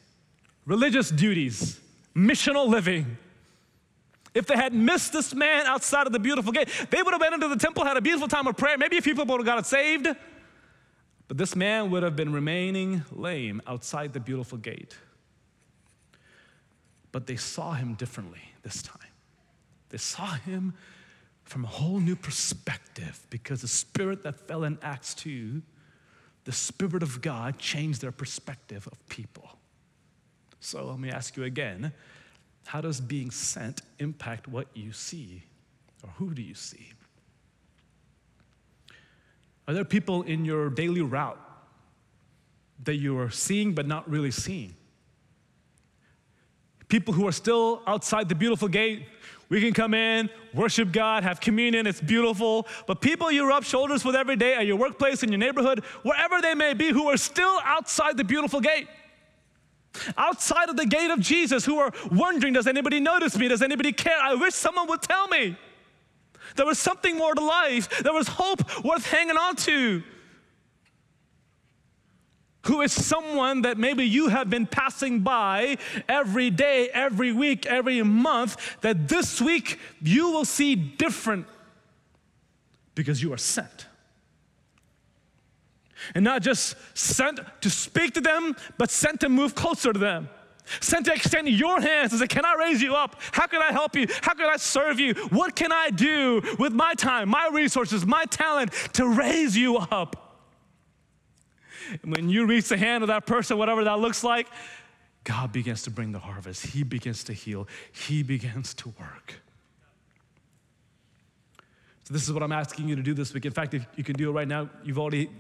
E: religious duties, missional living. If they had missed this man outside of the beautiful gate, they would have been into the temple, had a beautiful time of prayer. Maybe a few people would have got saved. But this man would have been remaining lame outside the beautiful gate but they saw him differently this time. They saw him from a whole new perspective because the spirit that fell in Acts 2, the Spirit of God changed their perspective of people. So let me ask you again how does being sent impact what you see? Or who do you see? Are there people in your daily route that you are seeing but not really seeing? people who are still outside the beautiful gate. We can come in, worship God, have communion, it's beautiful. But people you rub shoulders with every day at your workplace, in your neighborhood, wherever they may be, who are still outside the beautiful gate. Outside of the gate of Jesus, who are wondering, does anybody notice me? Does anybody care? I wish someone would tell me. There was something more to life. There was hope worth hanging on to who is someone that maybe you have been passing by every day, every week, every month, that this week you will see different because you are sent. And not just sent to speak to them, but sent to move closer to them. Sent to extend your hands and say, Can I raise you up? How can I help you? How can I serve you? What can I do with my time, my resources, my talent to raise you up? And when you reach the hand of that person, whatever that looks like, God begins to bring the harvest. He begins to heal. He begins to work. So, this is what I'm asking you to do this week. In fact, if you can do it right now, you've already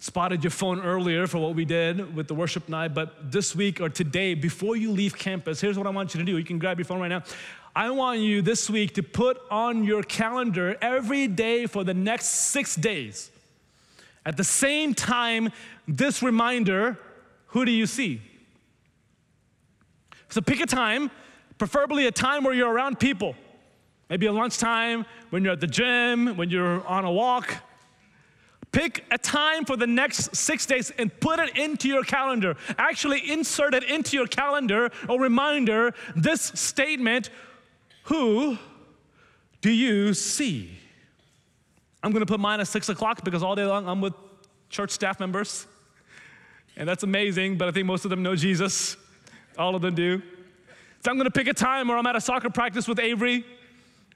E: spotted your phone earlier for what we did with the worship night, but this week or today, before you leave campus, here's what I want you to do. You can grab your phone right now. I want you this week to put on your calendar every day for the next six days. At the same time, this reminder who do you see? So pick a time, preferably a time where you're around people. Maybe at lunchtime, when you're at the gym, when you're on a walk. Pick a time for the next six days and put it into your calendar. Actually, insert it into your calendar a reminder this statement Who do you see? I'm gonna put mine at six o'clock because all day long I'm with church staff members. And that's amazing, but I think most of them know Jesus. All of them do. So I'm gonna pick a time where I'm at a soccer practice with Avery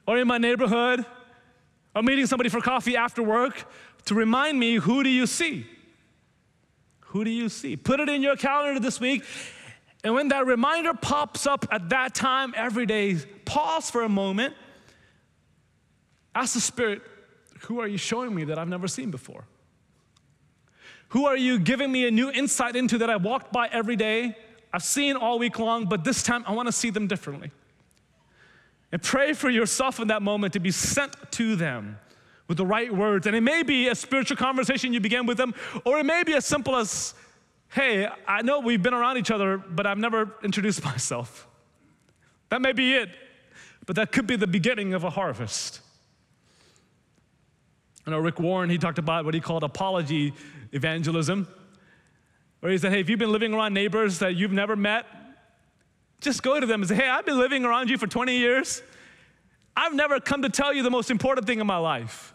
E: or in my neighborhood or meeting somebody for coffee after work to remind me who do you see? Who do you see? Put it in your calendar this week. And when that reminder pops up at that time every day, pause for a moment. Ask the Spirit, who are you showing me that I've never seen before? Who are you giving me a new insight into that I walked by every day? I've seen all week long, but this time I want to see them differently. And pray for yourself in that moment to be sent to them with the right words. And it may be a spiritual conversation you begin with them, or it may be as simple as, hey, I know we've been around each other, but I've never introduced [LAUGHS] myself. That may be it, but that could be the beginning of a harvest. I know Rick Warren, he talked about what he called apology evangelism, where he said, hey, if you've been living around neighbors that you've never met, just go to them and say, hey, I've been living around you for 20 years. I've never come to tell you the most important thing in my life.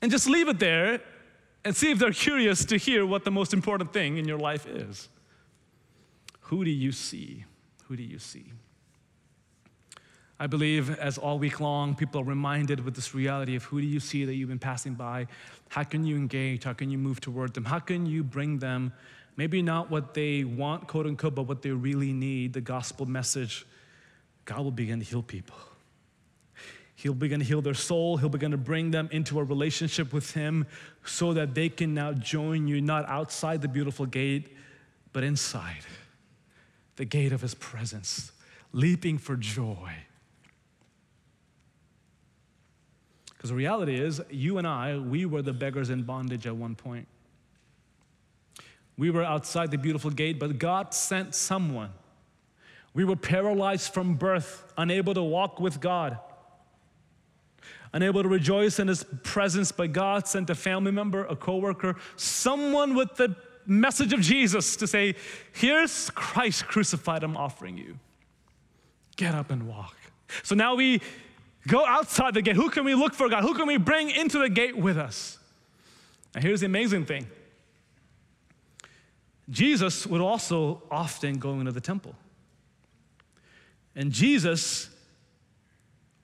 E: And just leave it there and see if they're curious to hear what the most important thing in your life is. Who do you see? Who do you see? I believe as all week long, people are reminded with this reality of who do you see that you've been passing by? How can you engage? How can you move toward them? How can you bring them maybe not what they want, quote unquote, but what they really need the gospel message? God will begin to heal people. He'll begin to heal their soul. He'll begin to bring them into a relationship with Him so that they can now join you, not outside the beautiful gate, but inside the gate of His presence, leaping for joy. Because the reality is, you and I, we were the beggars in bondage at one point. We were outside the beautiful gate, but God sent someone. We were paralyzed from birth, unable to walk with God unable to rejoice in his presence, but God sent a family member, a coworker, someone with the message of Jesus to say, Here's Christ crucified, I'm offering you. Get up and walk. So now we go outside the gate. Who can we look for, God? Who can we bring into the gate with us? And here's the amazing thing Jesus would also often go into the temple. And Jesus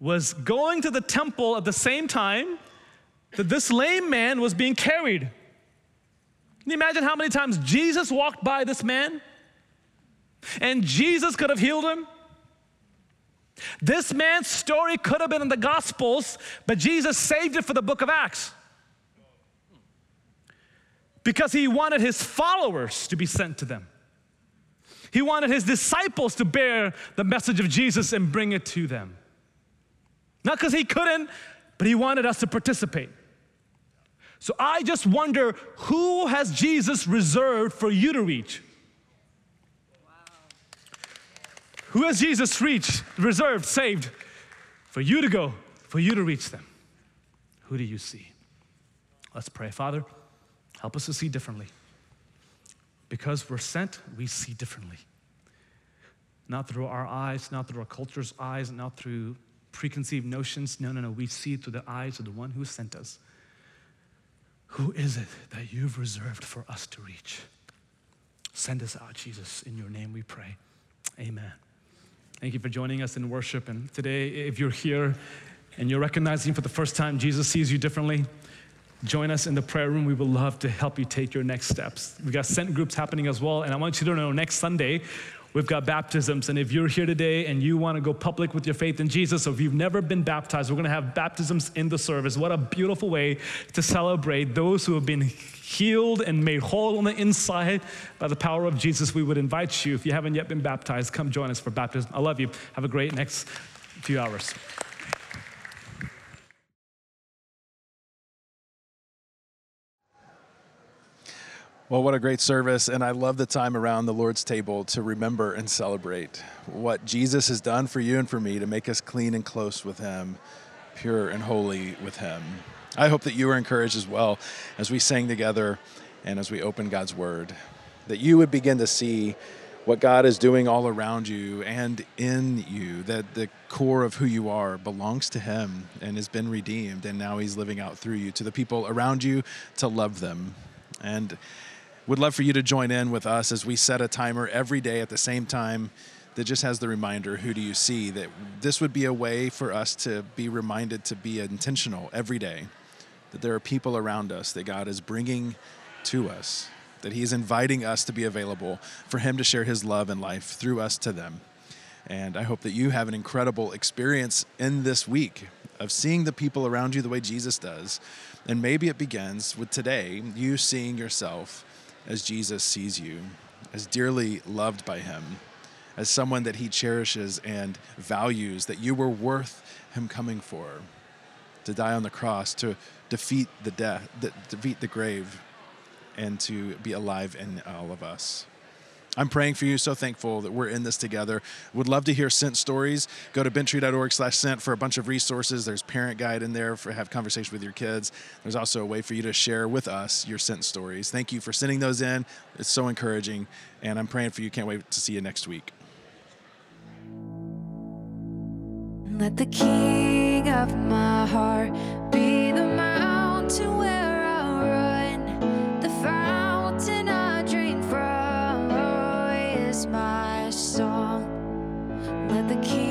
E: was going to the temple at the same time that this lame man was being carried. Can you imagine how many times Jesus walked by this man? And Jesus could have healed him. This man's story could have been in the Gospels, but Jesus saved it for the book of Acts. Because he wanted his followers to be sent to them. He wanted his disciples to bear the message of Jesus and bring it to them. Not because he couldn't, but he wanted us to participate. So I just wonder who has Jesus reserved for you to reach? Who has Jesus reached, reserved, saved for you to go, for you to reach them? Who do you see? Let's pray. Father, help us to see differently. Because we're sent, we see differently. Not through our eyes, not through our culture's eyes, not through preconceived notions. No, no, no. We see through the eyes of the one who sent us. Who is it that you've reserved for us to reach? Send us out, Jesus. In your name we pray. Amen. Thank you for joining us in worship. And today, if you're here and you're recognizing for the first time Jesus sees you differently, join us in the prayer room. We would love to help you take your next steps. We've got sent groups happening as well. And I want you to know next Sunday, We've got baptisms, and if you're here today and you want to go public with your faith in Jesus, or if you've never been baptized, we're going to have baptisms in the service. What a beautiful way to celebrate those who have been healed and made whole on the inside by the power of Jesus. We would invite you, if you haven't yet been baptized, come join us for baptism. I love you. Have a great next few hours.
F: Well, what a great service. And I love the time around the Lord's table to remember and celebrate what Jesus has done for you and for me to make us clean and close with Him, pure and holy with Him. I hope that you were encouraged as well as we sang together and as we open God's Word, that you would begin to see what God is doing all around you and in you, that the core of who you are belongs to Him and has been redeemed, and now He's living out through you to the people around you to love them. And would love for you to join in with us as we set a timer every day at the same time that just has the reminder who do you see? That this would be a way for us to be reminded to be intentional every day that there are people around us that God is bringing to us that he is inviting us to be available for him to share his love and life through us to them. And I hope that you have an incredible experience in this week of seeing the people around you the way Jesus does. And maybe it begins with today you seeing yourself as Jesus sees you, as dearly loved by him, as someone that he cherishes and values, that you were worth him coming for, to die on the cross, to defeat the death, defeat the grave, and to be alive in all of us. I'm praying for you. So thankful that we're in this together. Would love to hear Sent stories. Go to benttree.org slash Sent for a bunch of resources. There's parent guide in there for have conversation with your kids. There's also a way for you to share with us your Sent stories. Thank you for sending those in. It's so encouraging. And I'm praying for you. Can't wait to see you next week.
B: Let the king of my heart be the mountain where my song. Let the king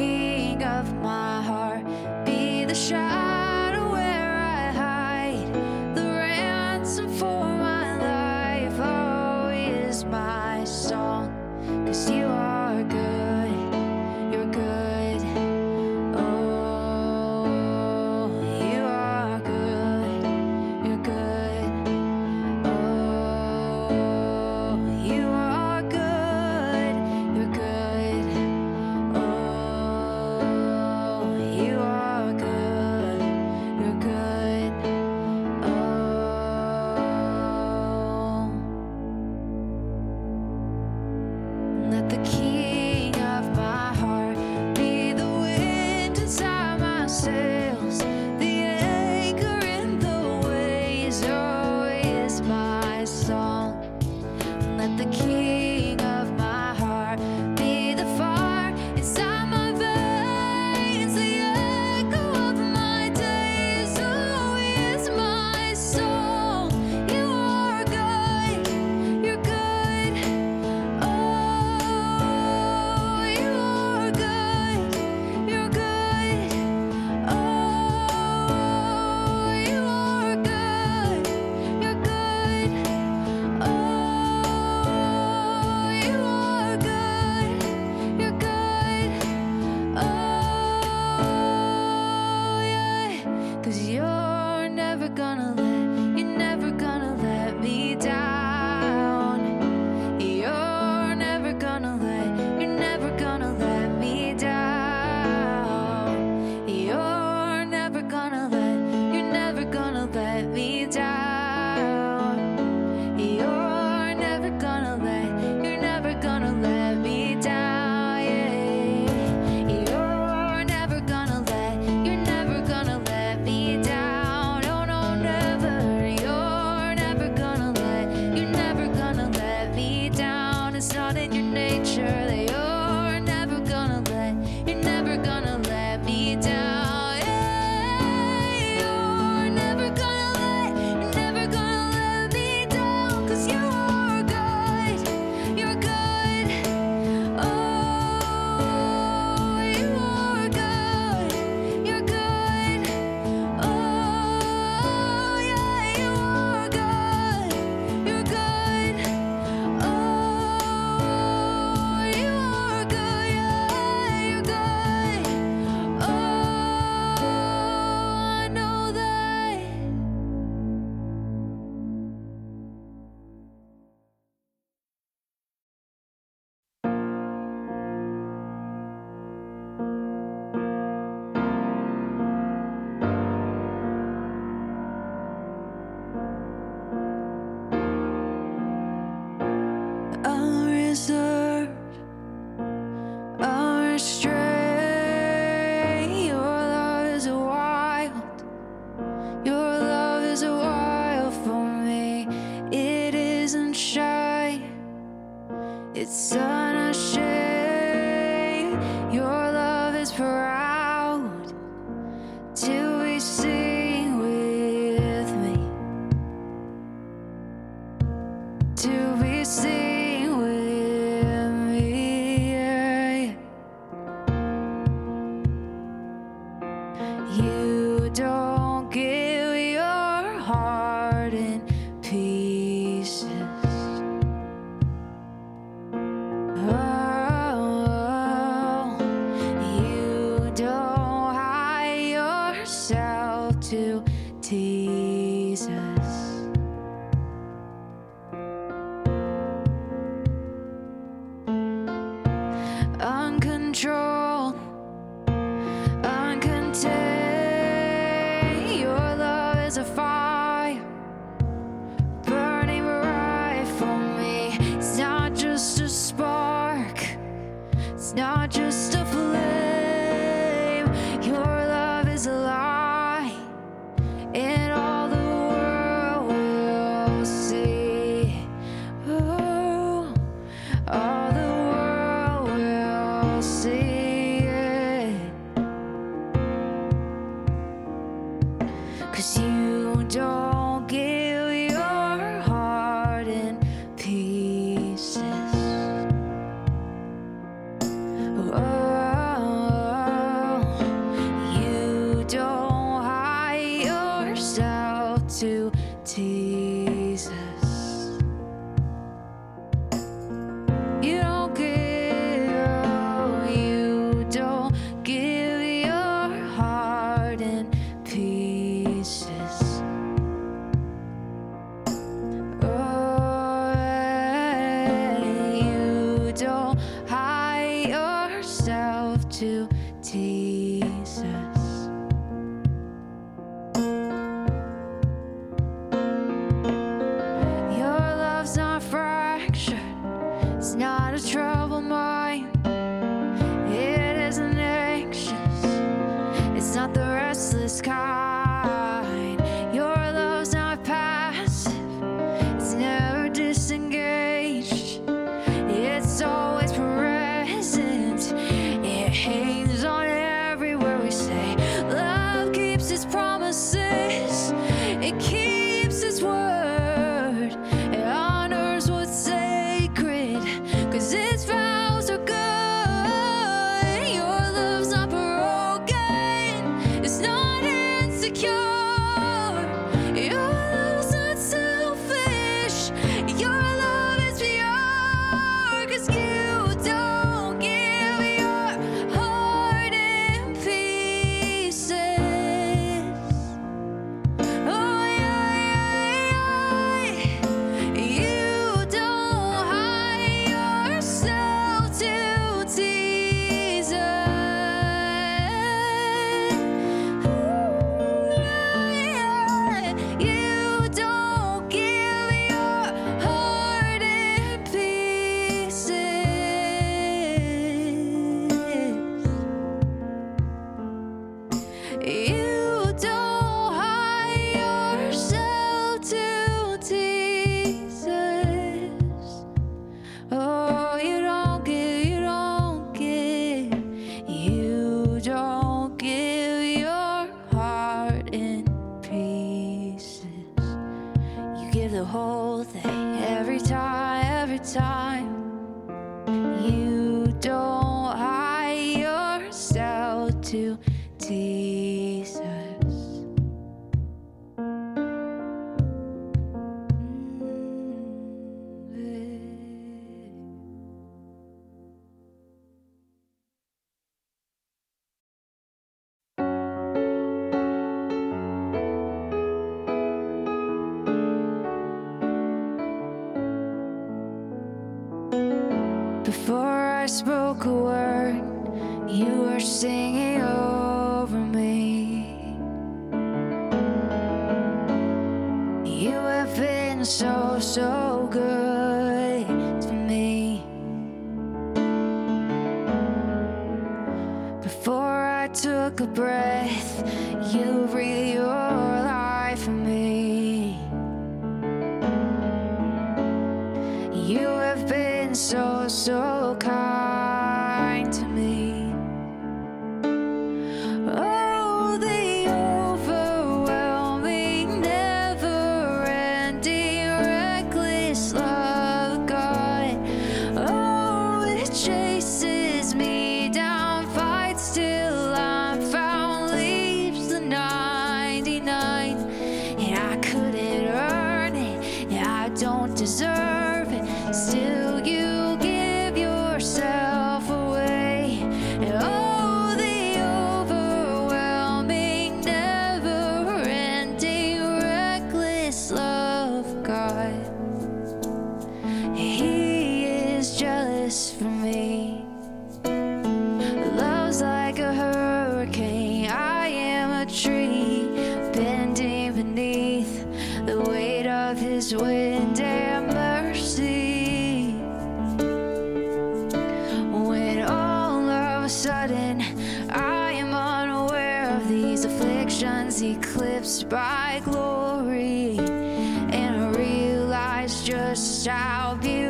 B: reflections eclipsed by glory, and I realized just how beautiful.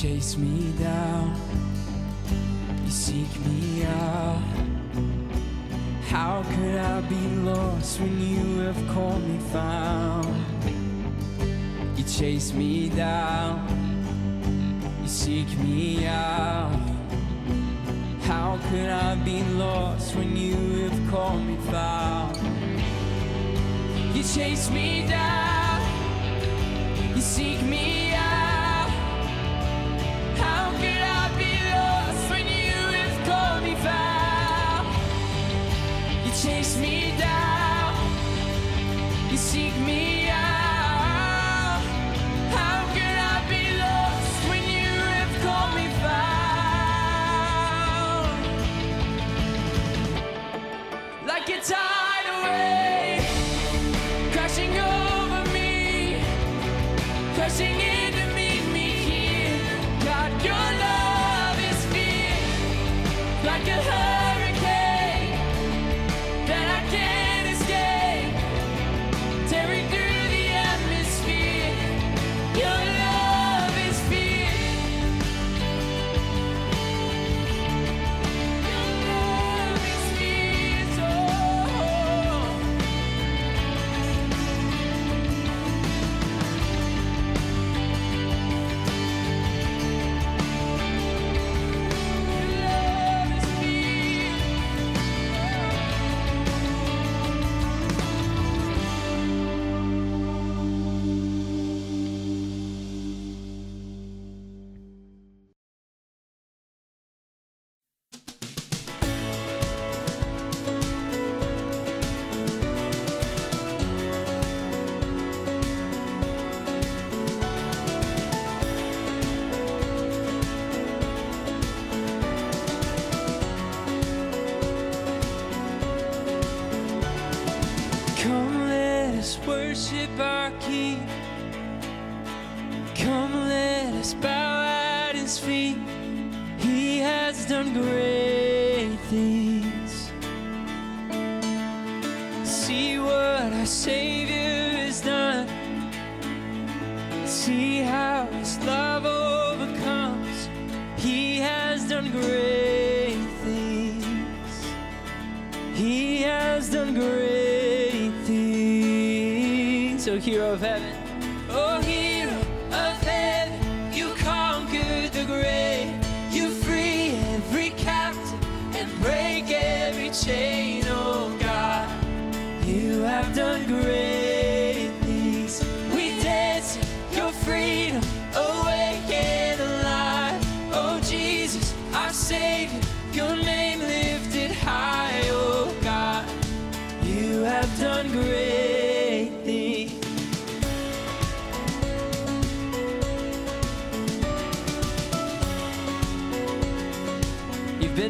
B: chase me down, you seek me out. How could I be lost when you have called me found? You chase me down, you seek me out. How could I be lost when you have called me found? You chase me down, you seek me chase me down. You seek me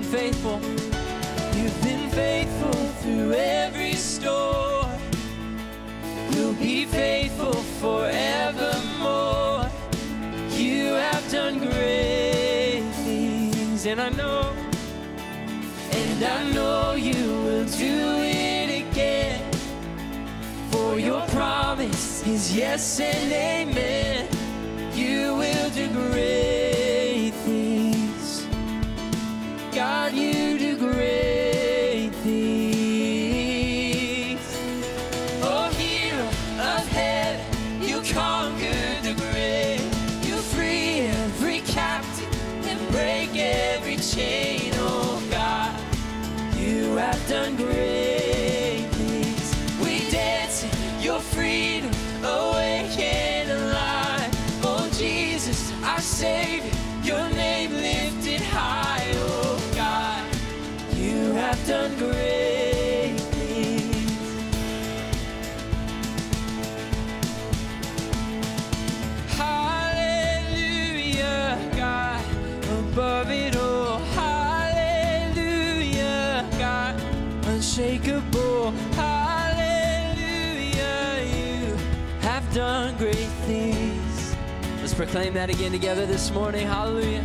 B: faithful. You've been faithful through every storm. You'll be faithful forevermore. You have done great things, and I know, and I know you will do it again. For your promise is yes and amen. Claim that again together this morning. Hallelujah.